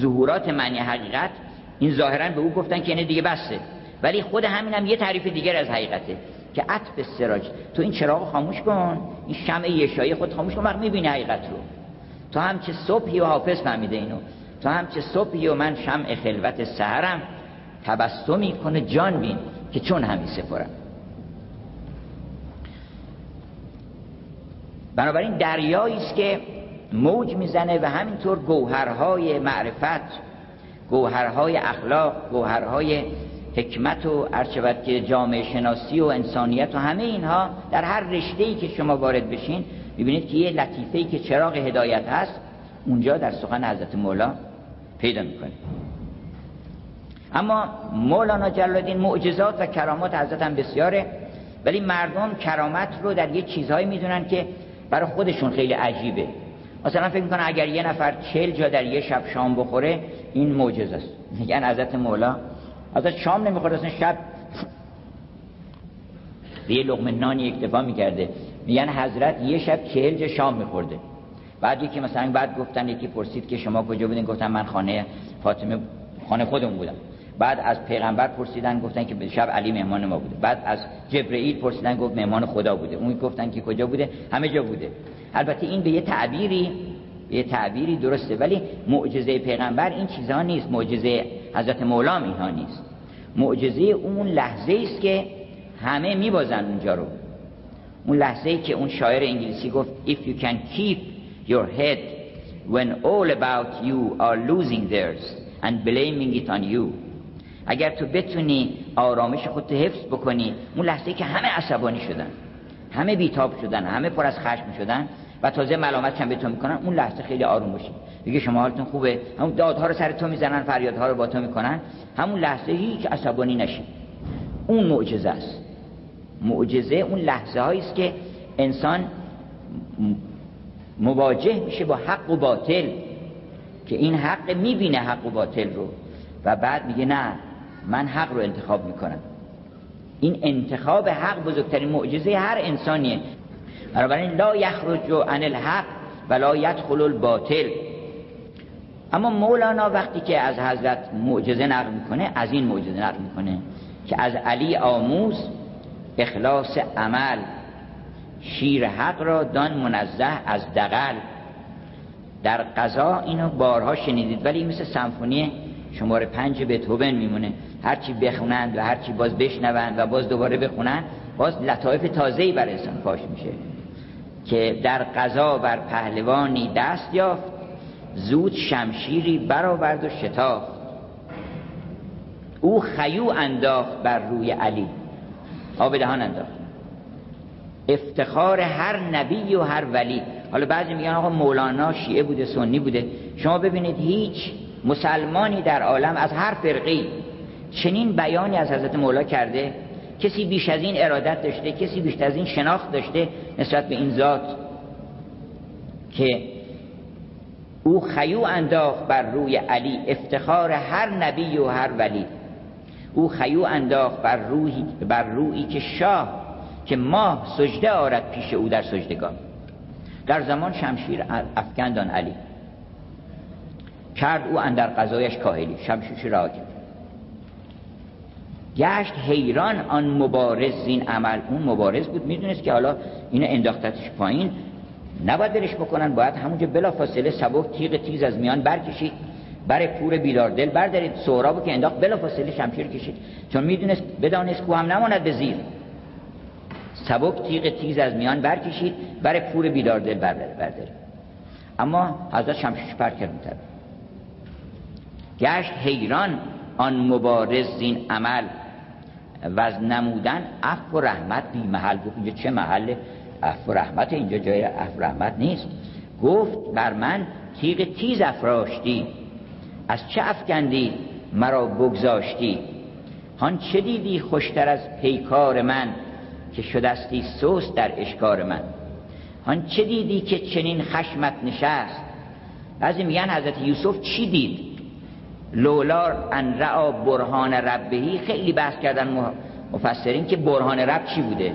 ظهورات معنی حقیقت این ظاهرا به او گفتن که اینه دیگه بسته. ولی خود همین هم یه تعریف دیگر از حقیقته که عطف سراج تو این چراغ خاموش کن این شمع یشایی خود خاموش کن وقت می‌بینی حقیقت رو. تو هم که صبحی و حافظ فهمیده اینو. تو هم که صبحی و من شمع خلوت سهرم تبسمی کنه جان بین. که چون همی سپرم بنابراین دریایی است که موج می‌زنه و همینطور گوهرهای معرفت گوهرهای اخلاق گوهرهای حکمت و ارچبت که جامعه شناسی و انسانیت و همه اینها در هر رشته ای که شما وارد بشین می‌بینید که یه لطیفه ای که چراغ هدایت هست اونجا در سخن حضرت مولا پیدا می‌کنید اما مولانا جلالدین معجزات و کرامات حضرت هم بسیاره ولی مردم کرامت رو در یه چیزهایی می‌دونن که برای خودشون خیلی عجیبه. مثلا فکر می‌کنن اگر یه نفر چل جا در یه شب شام بخوره این معجزه است. میگن حضرت مولا. حضرت شام نمی‌خوره اصلا شب به یه لقمه نانی اکتفا می‌کرده. میگن حضرت یه شب چهل جا شام میخورده. بعد یکی مثلا بعد گفتن یکی پرسید که شما کجا بودین؟ گفتن من خانه فاطمه خانه خودم بودم. بعد از پیغمبر پرسیدن گفتن که شب علی مهمان ما بوده. بعد از جبرئیل پرسیدن گفت مهمان خدا بوده. اون گفتن که کجا بوده؟ همه جا بوده. البته این به یه تعبیری به یه تعبیری درسته ولی معجزه پیغمبر این چیزها نیست. معجزه حضرت مولا اینها نیست. معجزه اون لحظه است که همه میبازن اونجا رو. اون لحظه ای که اون شاعر انگلیسی گفت if you can keep your head when all about you are losing theirs and blaming it on you. اگر تو بتونی آرامش خودت حفظ بکنی اون لحظه که همه عصبانی شدن همه بیتاب شدن همه پر از خشم شدن و تازه ملامت هم به تو می‌کنن اون لحظه خیلی آروم باشی دیگه شما حالتون خوبه. همون دادها رو سر تو می‌زنن فریادها رو با تو می‌کنن. همون لحظه هیچ عصبانی نشی اون معجزه است. معجزه اون لحظه هایی است که انسان مواجه میشه با حق و باطل که این حق می‌بینه حق و باطل رو. و بعد میگه نه من حق رو انتخاب می‌کنم. این انتخاب حق بزرگترین معجزه هر انسانیه. بنابراین لا یخرج عن الحق ولا یدخل الباطل. اما مولانا وقتی که از حضرت معجزه نقل می‌کنه از این معجزه نقل می‌کنه که از علی آموز اخلاص عمل شیر حق را دان منزه از دقل در قضا اینو بارها شنیدید ولی مثل سمفونی شماره پنج بتوون میمونه. هرچی بخونند و هرچی باز بشنوند و باز دوباره بخونند باز لطایف تازه‌ای بر انسان پاش میشه. که در قضا بر پهلوانی دست یافت زود شمشیری برآورد و شتافت. او خیو انداخت بر روی علی. آب دهان انداخت. افتخار هر نبی و هر ولی. حالا بعضی میگن آقا مولانا شیعه بوده سنی بوده. شما ببینید هیچ مسلمانی در عالم از هر فرقی چنین بیانی از حضرت مولا کرده کسی بیش از این ارادت داشته کسی بیش از این شناخت داشته نسبت به این ذات که او خیو انداخت بر روی علی افتخار هر نبی و هر ولی. او خیو انداخت بر روحی بر روی که شاه که ماه سجده آرد پیش او در سجدگاه در زمان شمشیر افکندان علی. کرد او اندر قضایش کاهلی شمشیر را گشت حیران آن مبارز زین عمل. اون مبارز بود می‌دونست که حالا اینو انداختتش پایین. نباید برش بکنن باید همونجا بلا فاصله سبک تیغ تیز از میان برکشید. برای پور بیدار دل بردارید سهرابو که انداخت بلا فاصله شمشیر کشید. چون می‌دونست بدانست که هم نماند به زیر. سبک تیغ تیز از میان برکشید برای پور بیدار دل بردارید. اما حضرت شمشیر پر کرد گشت حیران آن مبارز زین عمل. و از نمودن عفو و رحمت بی محل. گفت اینجا چه محل عفو و رحمت اینجا جای عفو و رحمت نیست. گفت بر من تیغ تیز افراشتی. از چه افکندی؟ مرا بگذاشتی. هان چه دیدی خوشتر از پیکار من که شدستی سوس در اشکار من؟ هان چه دیدی که چنین خشمت نشست؟ بعضی میگن حضرت یوسف چی دید؟ لولار ان رعا برهان ربهی خیلی بحث کردن مفسرین که برهان رب چی بوده؟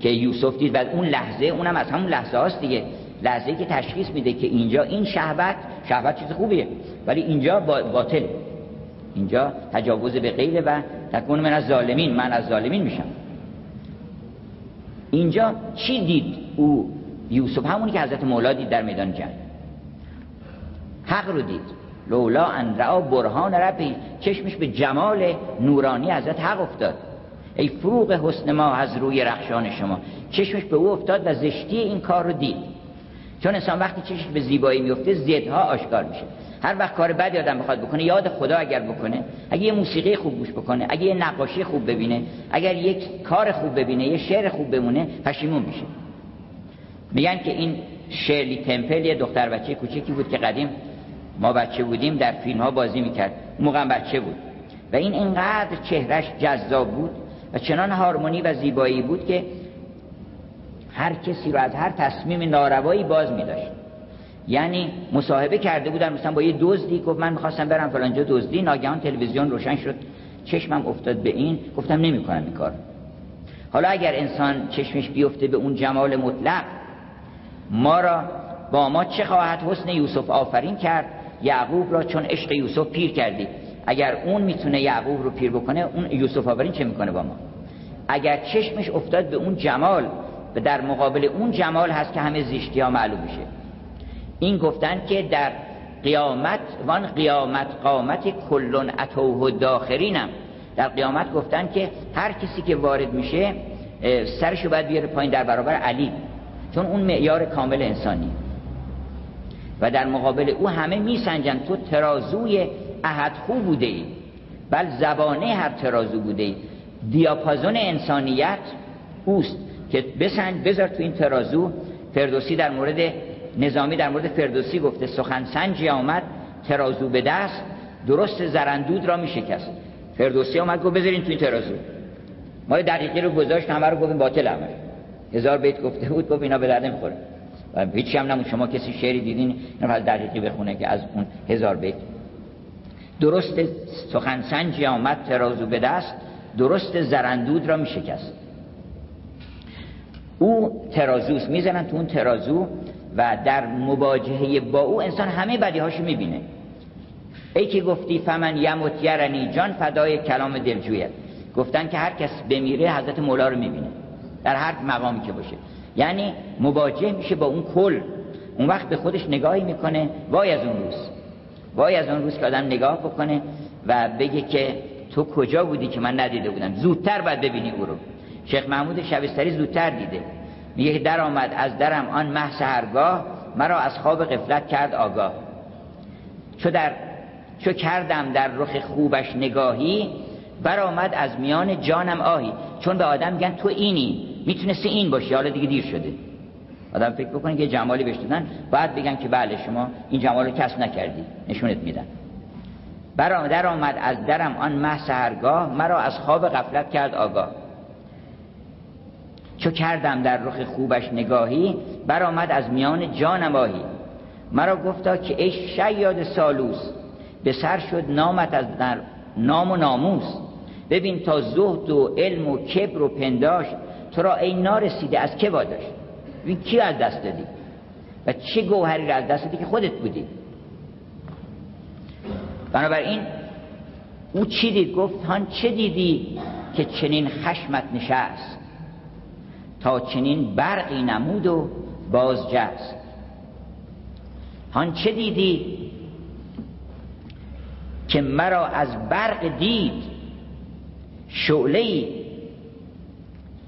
که یوسف دید و اون لحظه اونم از همون لحظه هاست دیگه. لحظه که تشخیص میده که اینجا این شهوت شهوت چیز خوبیه ولی اینجا باطل. اینجا تجاوز به غیره و تکون من از ظالمین من از ظالمین میشم. اینجا چی دید او؟ یوسف همونی که حضرت مولا دید در میدان جنگ. حق رو دید. لولا ان رعا برهان ربی چشمش به جمال نورانی حضرت حق افتاد. ای فروغ حسن ما از روی رخشان شما. چشمش به او افتاد و زشتی این کار رو دید. چون انسان وقتی چشمش به زیبایی میفته زدها آشکار میشه. هر وقت کار بدی آدم بخواد بکنه یاد خدا اگر بکنه اگه یه موسیقی خوب گوش بکنه اگه یه نقاشی خوب ببینه اگر یک کار خوب ببینه یه شعر خوب بمونه پشیمون میشه. میگن که این شرلی تمپل یه دختر بچه کوچکی بود که قدیم ما بچه بودیم در فیلم ها بازی می‌کرد. موقع بچه بود. و این اینقدر چهرش جذاب بود و چنان هارمونی و زیبایی بود که هر کسی رو از هر تصمیم ناروایی باز می داشت یعنی مصاحبه کرده بودم مثلا با یه دزدی گفت من می‌خواستم برم فلانجا دزدی ناگهان تلویزیون روشن شد. چشمم افتاد به این گفتم نمی‌کنم این کار حالا اگر انسان چشمش بیفته به اون جمال مطلق ما را با ما چه خواهد حسن یوسف آفرین کرد؟ یعقوب را چون عشق یوسف پیر کردی. اگر اون می‌تونه یعقوب رو پیر بکنه اون یوسف آفرین چه می‌کنه با ما؟ اگر چشمش افتاد به اون جمال و در مقابل اون جمال هست که همه زیشتی ها معلوم میشه. این گفتن که در قیامت وان قیامت قامت کلون اتوه داخرینم. در قیامت گفتن که هر کسی که وارد میشه سرشو باید بیاره پایین در برابر علی. چون اون معیار کامل انسانی و در مقابل او همه میسنجن تو ترازوی احد خوب بوده ای. بل زبانه هر ترازو بوده ای. دیاپازون انسانیت اوست که بسنج بذار تو این ترازو. فردوسی در مورد نظامی در مورد فردوسی گفته سخن سنجی آمد ترازو به دست درست زرندود را میشکست. فردوسی آمد گفت بذارین تو این ترازو. ما دقیقی رو گذاشت همه رو گفتیم باطل همه هزار بیت گفته بود گفت اینا به درد نمی‌خوره. و هیچ هم نمون شما کسی شعری دیدین؟ از دقیقی بخونه که از اون هزار بیت. درست سخن سنجی آمد ترازو به دست درست زرندود را میشکست او ترازوس می‌زنن تو اون ترازو و در مواجهه با او انسان همه بدیهاشو می‌بینه. ای که گفتی فمن یموت یرنی جان فدای کلام دلجویت گفتن که هر کس بمیره حضرت مولا رو می‌بینه. در هر مقامی که باشه. یعنی مواجه میشه با اون کل. اون وقت به خودش نگاهی می‌کنه. وای از اون روز. وای از اون روز که آدم نگاه بکنه و بگه که تو کجا بودی که من ندیده بودم. زودتر باید ببینی او رو شیخ محمود شبستری زودتر دیده. میگه در آمد از درم آن مه سهرگاه مرا از خواب قفلت کرد آگاه. چو در چو کردم در رخ خوبش نگاهی برآمد از میان جانم آهی. چون به آدم میگن تو اینی. می‌تونستی این باشی. حالا دیگه دیر شده. آدم فکر بکنه که جمالی بهش دادن بعد بگن که بله شما این جمال رو کسب نکردی. نشونت میدن. برام در آمد از درم آن مه سهرگاه مرا از خواب غفلت کرد آگاه. چو کردم در رخ خوبش نگاهی برآمد از میان جانم آهی مرا گفتا که ای شیاد سالوس به سر شد نامت از در نام و ناموس. ببین تا زهد و علم و کبر و پنداش تو را ای نارسیده از که واداشت؟ ببین کی از دست دادی؟ و چه گوهری را از دست دادی که خودت بودی؟ بنابراین او چی دید؟ گفت هان چه دیدی که چنین خشمت نشست؟ تا چنین برقی نمود و باز جست هان چه دیدی که مرا از برق دید؟ شعله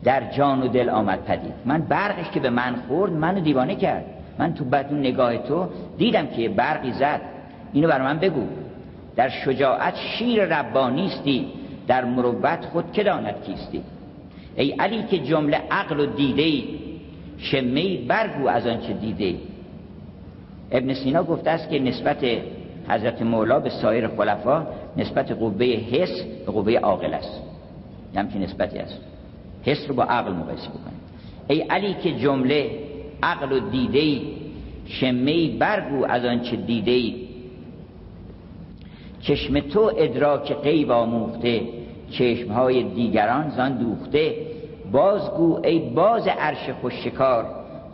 در جان و دل آمد پدید. من برقش که به من خورد منو دیوانه کرد. من تو بدون نگاه تو دیدم که برقی زد. اینو بر من بگو. در شجاعت شیر ربانیستی در مروت خود که داند کیستی. ای علی که جمله عقل و دیده ای شمه برگو از آنچه دیده ای. ابن سینا گفته است که نسبت حضرت مولا به سایر خلفا نسبت قوه حس به قوه عاقل است. که نسبتی است. حس رو با عقل مقایسه بکنیم. ای علی که جمله عقل و دیده ای شمه برگو از آنچه دیده ای چشم تو ادراک غیب آموخته چشمهای دیگران زان دوخته. بازگو ای باز عرش خوششکار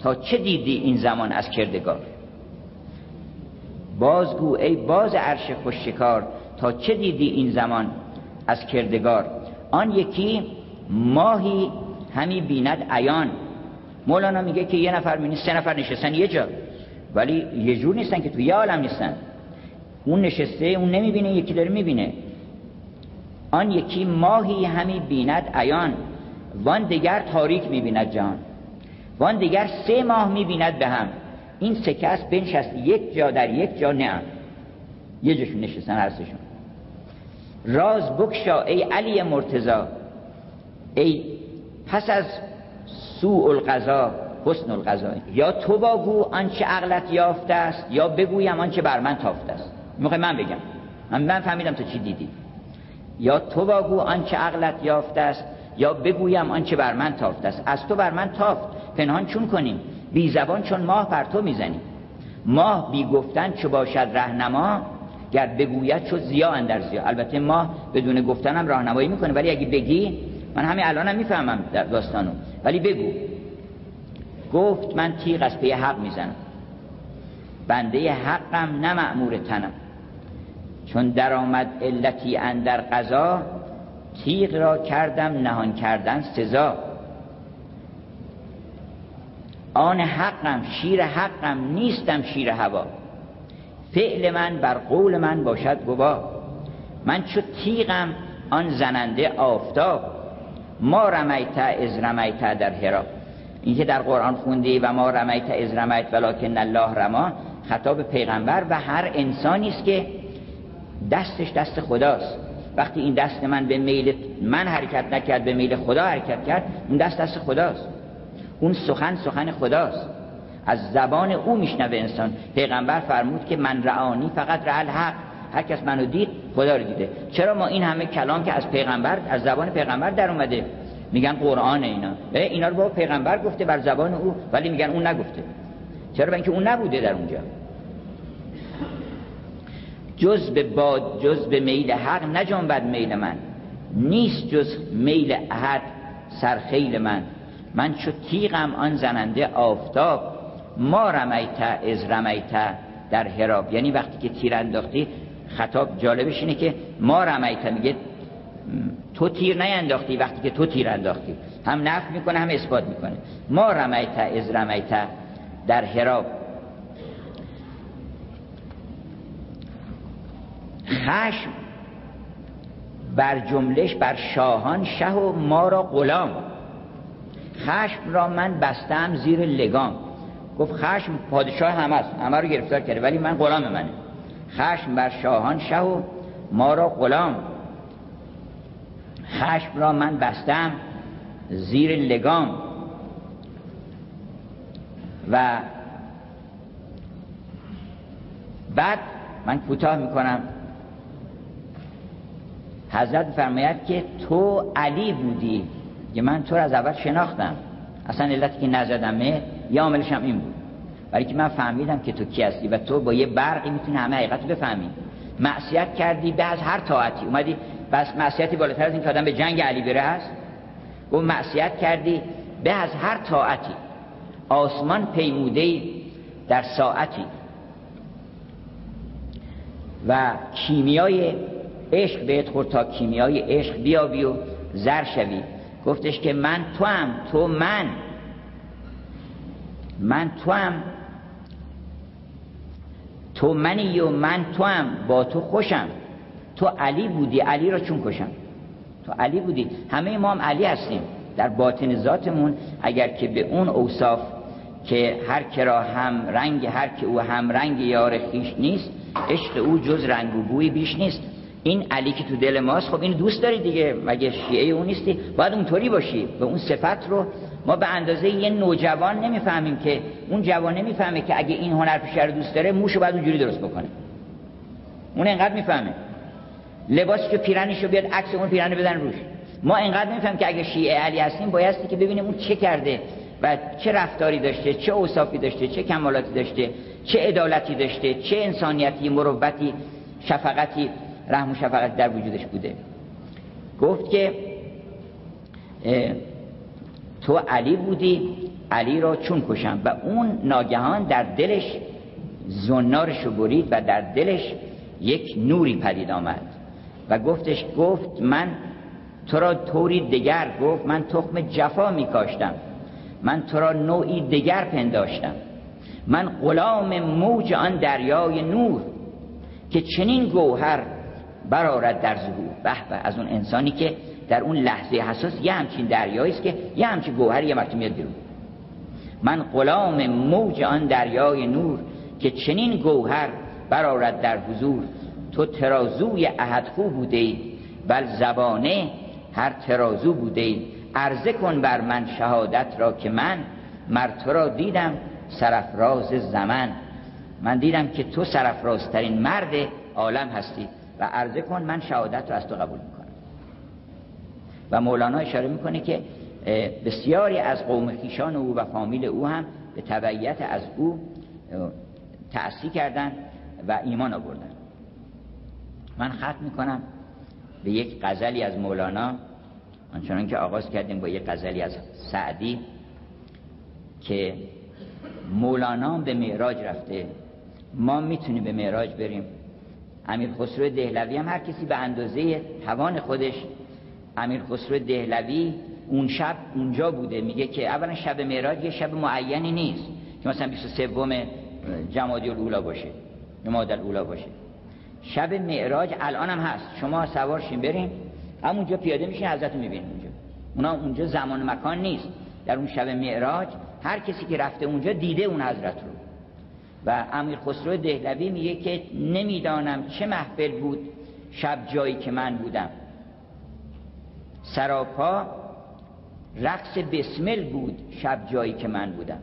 تا چه دیدی این زمان از کردگار؟ بازگو ای باز عرش خوششکار تا چه دیدی این زمان از کردگار؟ آن یکی ماهی همی بیند عیان. مولانا میگه که یه نفر مینی سه نفر نشستن یه جا. ولی یه جور نیستن که تو یه عالم نیستن. اون نشسته اون نمی‌بینه یکی داره می‌بینه. آن یکی ماهی همی بیند عیان. وان دیگر تاریک می‌بیند جان وان دیگر سه ماه می‌بیند به هم. این سه کس بنشست یک جا در یک جا نه. یه جشون نشستن هر راز بکشا ای علی مرتزا ای پس از سوء القضا حسن القضا یا تو باگو آنچه عقلت یافته است یا بگویم آنچه بر من تافته است. می‌خوای من بگم؟ من, من فهمیدم تو چی دیدی. یا تو باگو آنچه عقلت یافته است یا بگویم آنچه بر من تافته است. از تو بر من تافت. پنهان چون کنیم؟ بی زبان چون ماه بر تو می‌زنیم. ماه بی گفتن چو باشد رهنما گر بگوید شد زیا اندر زیا البته ماه بدون گفتنم راهنمایی می‌کنه ولی اگه بگی من همین الانم می‌فهمم در داستانو. ولی بگو. گفت من تیغ از پی حق می‌زنم. بنده حقم نه معمور تنم. چون درآمد علتی اندر قضا تیغ را کردم نهان کردن سزا. آن حقم شیر حقم نیستم شیر هوا. فعل من بر قول من باشد گوا. من چو تیغم آن زننده آفتاب. ما رمیت از رمیت در هرا. این که در قرآن خوندی و ما رمیت از رمیت ولکن الله رما خطاب پیغمبر و هر انسانی است که دستش دست خداست. وقتی این دست من به میل من حرکت نکرد به میل خدا حرکت کرد این دست دست خداست. اون سخن سخن خداست. از زبان او میشنوه انسان. پیغمبر فرمود که من رعانی فقط رعال حق. هر کس منو دید خدا رو دیده. چرا ما این همه کلام که از پیغمبر از زبان پیغمبر در اومده؟ میگن قرآن اینا. اینا رو با پیغمبر گفته بر زبان او ولی میگن اون نگفته. چرا؟ اینکه اون نبوده در اونجا. جز به باد جز به میل حق نجنبد میل من. نیست جز میل احد سرخیل من. من چو تیغم آن زننده آفتاب ما رمیت از رمیت در هراب یعنی وقتی که تیر انداختی خطاب جالبش اینه که ما رمیت میگه تو تیر نینداختی وقتی که تو تیر انداختی. هم نفع می‌کنه هم اثبات می‌کنه. ما رمیت از رمیت در هراب خشم بر جملش بر شاهان شه و ما را غلام. خشم را من بستم زیر لگام. گفت خشم پادشاه همه است. همه رو گرفتار کرده ولی من غلام منه خشم بر شاهان شه و ما را غلام. خشم را من بستم زیر لگام. و بعد من کوتاه می‌کنم. حضرت فرماید که تو علی بودی. که من تو رو از اول شناختم. اصلا علتی که نزدمه یه عاملش هم این بود. ولی که من فهمیدم که تو کی هستی و تو با یه برقی می‌تونی همه حقیقت رو بفهمی. معصیت کردی به از هر طاعتی. اومدی بس معصیتی بالاتر از این که آدم به جنگ علی بره هست؟ گفت معصیت کردی به از هر طاعتی. آسمان پیموده در ساعتی. و کیمیای عشق بهت خورد تا کیمیای عشق بیابی و زر شوی. گفتش که من تو هم تو من. من تو هم تو منی و من تو هم با تو خوشم. تو علی بودی علی را چون کشم. تو علی بودی. همه ما هم علی هستیم. در باطن ذاتمون اگر که به اون اوصاف که هر کرا هم رنگ هر که او هم رنگ یار خیش نیست عشق او جز رنگ و بوی بیش نیست. این علی که تو دل ماست خب این دوست داری دیگه. مگه شیعه اون نیستی؟ باید اونطوری باشی. به اون صفت رو ما به اندازه یه نوجوان نمی‌فهمیم که اون جوان نمی‌فهمه که اگه این هنر پیشه رو دوست داره موشو باید اونجوری درست بکنه. اون انقدر می‌فهمه. لباسی که پیرنش رو بیاد عکس اون پیرن بدن روش. ما انقدر نمی‌فهمیم که اگه شیعه علی هستیم بایستی که ببینیم اون چه کرده و چه رفتاری داشته چه اوصافی داشته چه کمالاتی داشته چه عدالتی داشته چه انسانیتی مروتی شفقتی رحم و شفقت در وجودش بوده. گفت که تو علی بودی علی را چون کشم و اون ناگهان در دلش زنارش رو برید و در دلش یک نوری پدید آمد و گفتش گفت من تو را طوری دگر گفت من تخم جفا می کاشتم من تو را نوعی دگر پنداشتم من غلام موج آن دریای نور که چنین گوهر برارد در ظهور به به از اون انسانی که در اون لحظه حساس یه همچین دریایی است که یه همچین گوهر یه مرتبه میاد بیرون. من غلام موج آن دریای نور که چنین گوهر برارد در حضور. تو ترازوی احد خوب بوده ای بل زبانه هر ترازو بوده ای عرضه کن بر من شهادت را که من مر تو را دیدم سرفراز زمان من دیدم که تو سرفرازترین مرد عالم هستی و عرضه کن من شهادت را از تو قبول می‌کنم. و مولانا اشاره می‌کنه که بسیاری از قوم خیشان او و فامیل او هم به تبعیت از او تأثیر کردن و ایمان آوردن من ختم می‌کنم به یک غزلی از مولانا آنچنان که آغاز کردیم با یک غزلی از سعدی که مولانا به معراج رفته. ما می‌تونیم به معراج بریم. امیر خسرو دهلوی هم هر کسی به اندازه توان خودش امیر خسرو دهلوی اون شب اونجا بوده. میگه که اولا شب معراج یه شب معینی نیست که مثلا 23 جمادی الاولا باشه جمادی الاولا باشه. شب معراج الان هم هست. شما سوارشین بریم. همونجا پیاده میشین حضرت می‌بینیم اونجا. اونا اونجا زمان مکان نیست. در اون شب معراج هر کسی که رفته اونجا دیده اون حضرت رو. و امیر خسرو دهلوی میگه که نمی‌دانم چه محفل بود شب جایی که من بودم. سراپا رقص بسمل بود شب جایی که من بودم.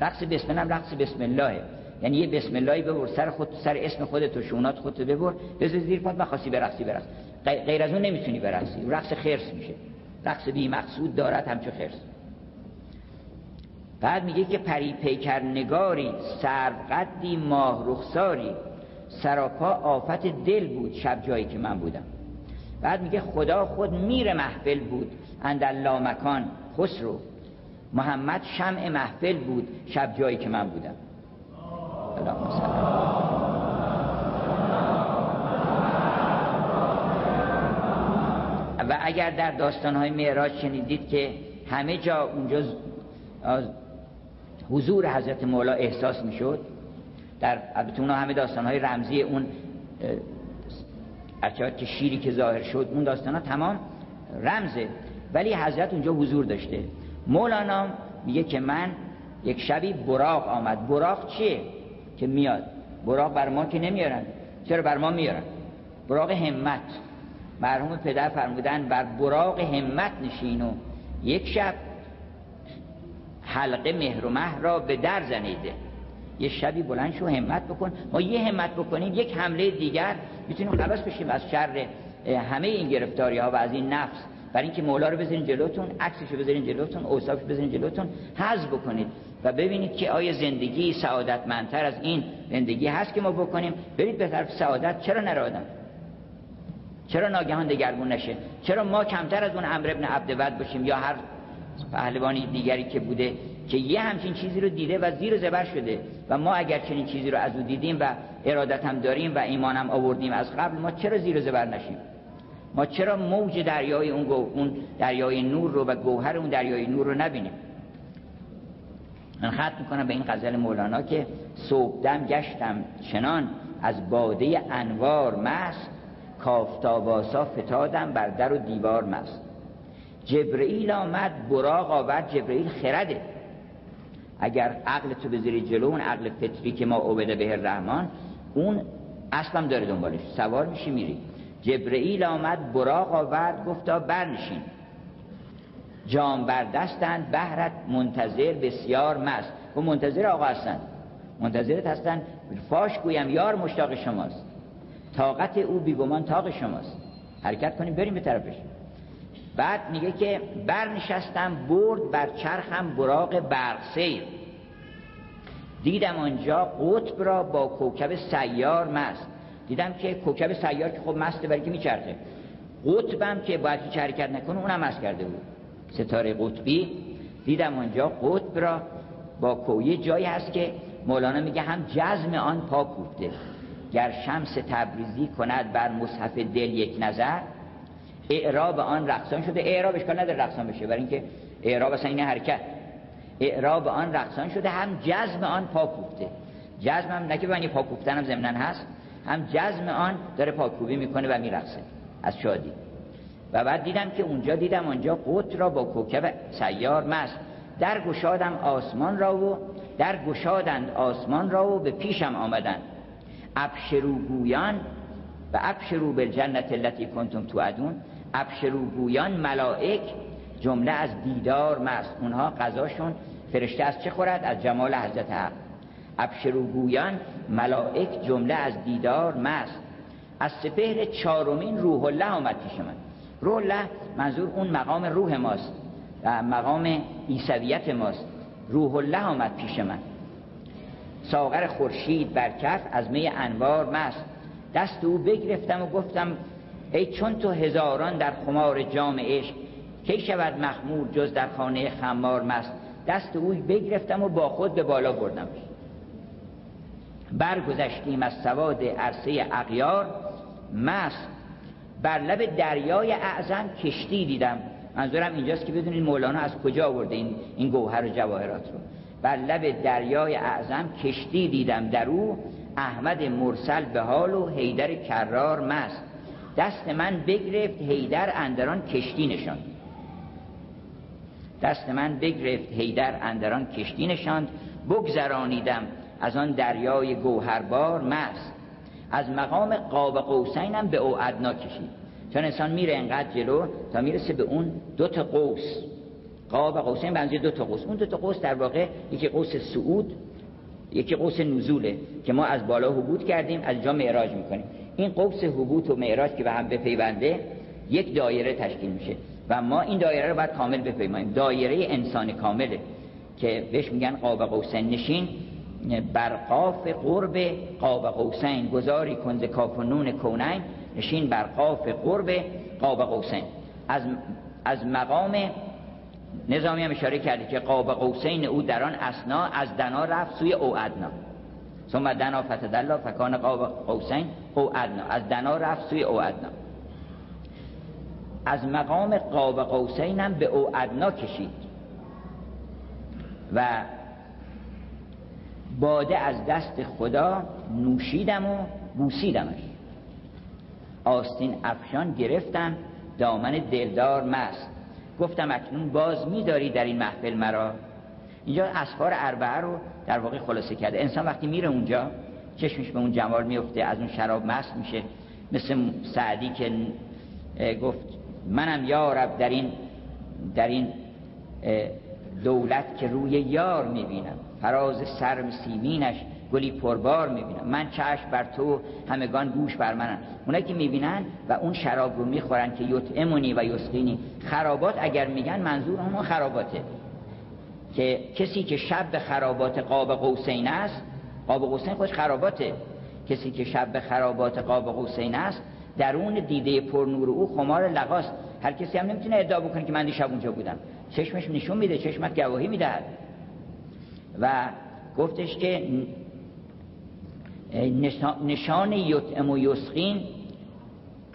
رقص بسمل هم رقص بسم الله یعنی یه بسم اللهی ببر سر خود سر اسم خودت و شونات خودت ببر بذار زیر پات بخواستی برقصی. برقص غیر از اون نمی‌تونی برقصی رقص خرس میشه. رقص بی مقصود دارد همچون خرس. بعد میگه که پری پیکر نگاری سرو قدی ماه رخساری. سراپا آفت دل بود شب جایی که من بودم. بعد میگه خدا خود میر محفل بود. اندر مکان خسرو. محمد شمع محفل بود. شب جایی که من بودم. و اگر در داستانهای معراج شنیدید که همه جا اونجا حضور حضرت مولا احساس می‌شد در البته همه داستانهای رمزی اون که شیری که ظاهر شد اون داستان ها تمام رمزه. ولی حضرت اونجا حضور داشته. مولانا میگه که من یک شبی براق آمد. براق چیه؟ که میاد؟ براق بر ما که نمیارن. چرا بر ما میارن؟ براق همت. مرحوم پدر فرمودن بر براق همت نشین و یک شب حلقه مهر و مه را به در زنیده. یه شبی بلند شو همت بکن. ما یه همت بکنیم یک حمله دیگر. می‌تونیم خلاص بشیم از شر همه این گرفتاری ها و از این نفس. برای اینکه مولا رو بذارین جلوتون عکسش رو بذارین جلوتون اوصافش بذارین جلوتون حذف بکنید و ببینید که آیا زندگی سعادتمندتر از این زندگی هست که ما بکنیم. برید به طرف سعادت. چرا نرادم چرا ناگهان دگرگون نشه؟ چرا ما کمتر از اون امر ابن عبد باشیم یا هر پهلوانی دیگری که بوده؟ که یه همچین چیزی رو دیده و زیر زبر شده. و ما اگر چنین چیزی رو از او دیدیم و ارادت هم داریم و ایمان هم آوردیم از قبل ما چرا زیر زبر نشیم؟ ما چرا موج دریای اون, اون دریای نور رو و گوهر اون دریای نور رو نبینیم؟ من ختم می‌کنم به این غزل مولانا که صبحدم گشتم چنان از باده انوار مست کافتاباسا فتادم بر در و دیوار مست. جبرئیل آمد براغ آورد جبرئیل خرده. اگر عقل تو بذاری جلو اون عقل فطری که ما عبده به الرحمن اون اصلا داره دنبالش. سوار میشی میری. جبرئیل آمد براغ آورد گفتا برنشین. جام بر دستند بهرت منتظر بسیار مست. و منتظر آقا هستند منتظرت هستند فاش گویم یار مشتاق شماست. طاقت او بیگمان تاق شماست. حرکت کنیم بریم به طرفش. بعد میگه که برنشستم برد بر چرخم براغ برق سیر دیدم آنجا قطب را با کوکب سیار مست. دیدم که کوکب سیار که خب مسته برای که میچرخه. قطبم که باید هیچ حرکت نکنه اونم مست کرده بود. ستاره قطبی. دیدم آنجا قطب را با کویه جایی هست که مولانا میگه هم جزم آن پا کوفته. گر شمس تبریزی کند بر مصحف دل یک نظر اعراب آن رقصان شده. اعراب اشکال نداره رقصان بشه برای اینکه اعراب اصلا این حرکت. اعراب آن رقصان شده هم جزم آن پا کوفته جزم هم نه که بانی پا کوفتن هم ضمنن هست هم جزم آن داره پاکوبی می‌کنه و میرقصه از شادی. و بعد دیدم که اونجا دیدم آنجا قط را با کوکب سیار مست. در گشادم آسمان را و در گشادند آسمان را و به پیشم آمدند. ابشروگویان و ابشرو بالجنت التي کنتم توعدون. ابشروگویان ملائک جمله از دیدار مست. اونها قضاشون فرشته از چه خورد؟ از جمال حضرت حق. ابشروگویان ملائک جمله از دیدار مست. از سپهر چارمین روح الله آمد پیش من. روح الله منظور اون مقام روح ماست و مقام ایسویت ماست. روح الله آمد پیش من. ساغر خورشید بر کف از می انوار مست. دست او بگرفتم و گفتم ای چون تو هزاران در خمار جام عشق کی شود مخمور جز در خانه خمار مست؟ دست او بگرفتم و با خود به بالا بردم. برگذشتیم از سواد عرصه اغیار مست بر لب دریای اعظم کشتی دیدم. منظورم اینجاست که بدونید مولانا از کجا آورده این, این گوهر و جواهرات رو. بر لب دریای اعظم کشتی دیدم. در او احمد مرسل به حال و حیدر کرار مست. دست من بگرفت حیدر اندران کشتی نشاند. دست من بگرفت حیدر اندران کشتی نشاند. بگذرانیدم از آن دریای گوهربار مست از مقام قاب قوسینم به او ادنا کشید. چون انسان میره انقدر جلو تا می‌رسه به اون دو تا قوس. قاب قوسین بنزی دو تا قوس. اون دو تا قوس در واقع یکی قوس سعود یکی قوس نزوله که ما از بالا حبوط کردیم از جا معراج می‌کنیم. این قوس حبوط و معراج که به هم بپیونده یک دایره تشکیل میشه و ما این دایره رو باید کامل بپیماییم. دایره انسان کامله که بهش میگن قاب قوسین نشین. بر قاف قرب قاب قوسین. گذاری کنز کاف و نون کونین. نشین بر قاف قرب قاب قوسین. از از مقام نظامی هم اشاره کرده که قاب قوسین او در آن اسنا از دنا رفت سوی او ادنا. ثم دنا فتدلا فکان قاب قوسین او ادنا. از دنا رفت سوی او ادنا. از مقام قاب قوسین هم به او ادنا کشید. و باده از دست خدا نوشیدم و بوسیدمش. آستین افشان گرفتم دامن دلدار مست. گفتم اکنون باز میداری در این محفل مرا؟ اینجا اسفار اربعه رو در واقع خلاصه کرده. انسان وقتی میره اونجا چشمش به اون جمال میفته از اون شراب مست میشه. مثل سعدی که گفت منم یارب در این در این دولت که روی یار می‌بینم. فراز سرم سیمینش گلی پربار می‌بینم. من چشم بر تو همگان گوش بر منن. اونایی که می‌بینن و اون شراب رو می‌خورن که یطعمونی و یسقینی. خرابات اگر میگن منظور اون خراباته. که کسی که شب به خرابات قاب قوسین است قاب قوسین خودش خراباته. کسی که شب به خرابات قاب قوسین است درون دیده پر نور او خمار لغاست. هر کسی هم نمی‌تونه ادعا بکنه که من دیشب اونجا بودم. چشمش نشون میده چشمت گواهی می‌دهد. و گفتش که نشان یطعم و یسقین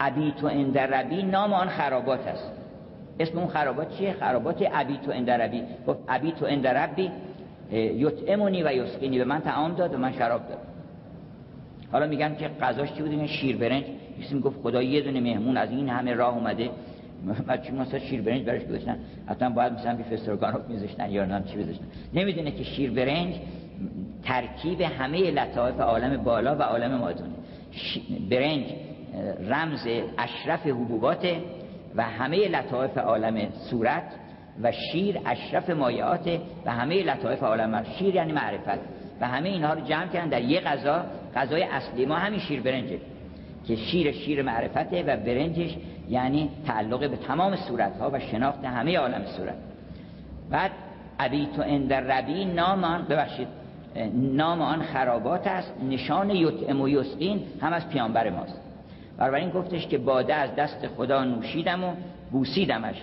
عبیت و اندربی نام آن خرابات است. اسم اون خرابات چیه؟ خرابات عبیت و اندربی گفت عبیت و اندربی یطعمونی و یسقینی. به من تعام داد و من شراب داد. حالا میگن که قضاش چی بود؟ این شیر برنج. کسی می‌گفت خدا یه دونه مهمون از این همه راه اومده. چون مثلا شیر برنج برش گذاشتن حتما باید مثلا بیف استروگانوف میذاشتن یا نه چی بذاشتن. نمی‌دونه که شیر برنج ترکیب همه لطائف عالم بالا و عالم مادون برنج رمز اشرف حبوبات و همه لطائف عالم صورت و شیر اشرف مایعات و همه لطائف عالم شیر یعنی معرفت. و همه اینها رو جمع کردن در یه غذا. غذای اصلی ما همین شیر برنجه که شیر شیر معرفته و برنجش یعنی تعلق به تمام صورت ها و شناخت همه عالم صورت. بعد ابیت و اندر ربی نام ببخشید نام آن خرابات است. نشان یطعم و یسقین هم از پیانبر ماست. بنابراین گفتش که باده از دست خدا نوشیدم و بوسیدمش.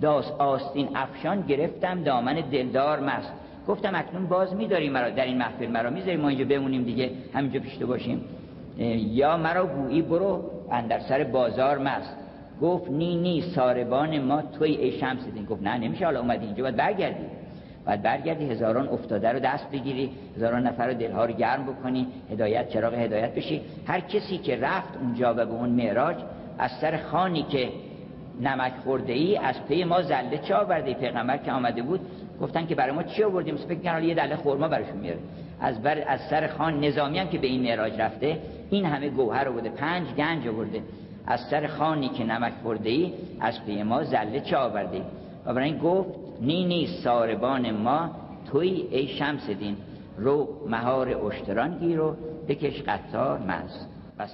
داست آستین افشان گرفتم دامن دلدار مست. گفتم اکنون باز میداری مرا در این محفل مرا می‌ذاری ما اینجا بمونیم دیگه همینجا پیشته باشیم. یا مرا گویی برو اندر سر بازار مست. گفت نی نی ساربان ما توی ای شمس دین گفت نه نمیشه حالا اومدی اینجا باید برگردی. باید برگردی هزاران افتاده رو دست بگیری هزاران نفر رو دلها رو گرم بکنی هدایت چراغ هدایت بشی. هر کسی که رفت اونجا و به اون معراج از سر خانی که نمک خورده ای از پی ما زله چه آورده؟ پیغمبر که آمده بود گفتن که برای ما چی آوردیم؟ فکر یه دله خورما براشون میاره. از بر از سر خان نظامی هم که به این معراج رفته این همه گوهر آورده پنج گنج آورده از سر خانی که نمک خورده ای از پی ما زله چه آورده؟ و برای این گفت نی نی ساربان ما توی ای شمس دین. رو مهار اشتران گیر و بکش قطار مز و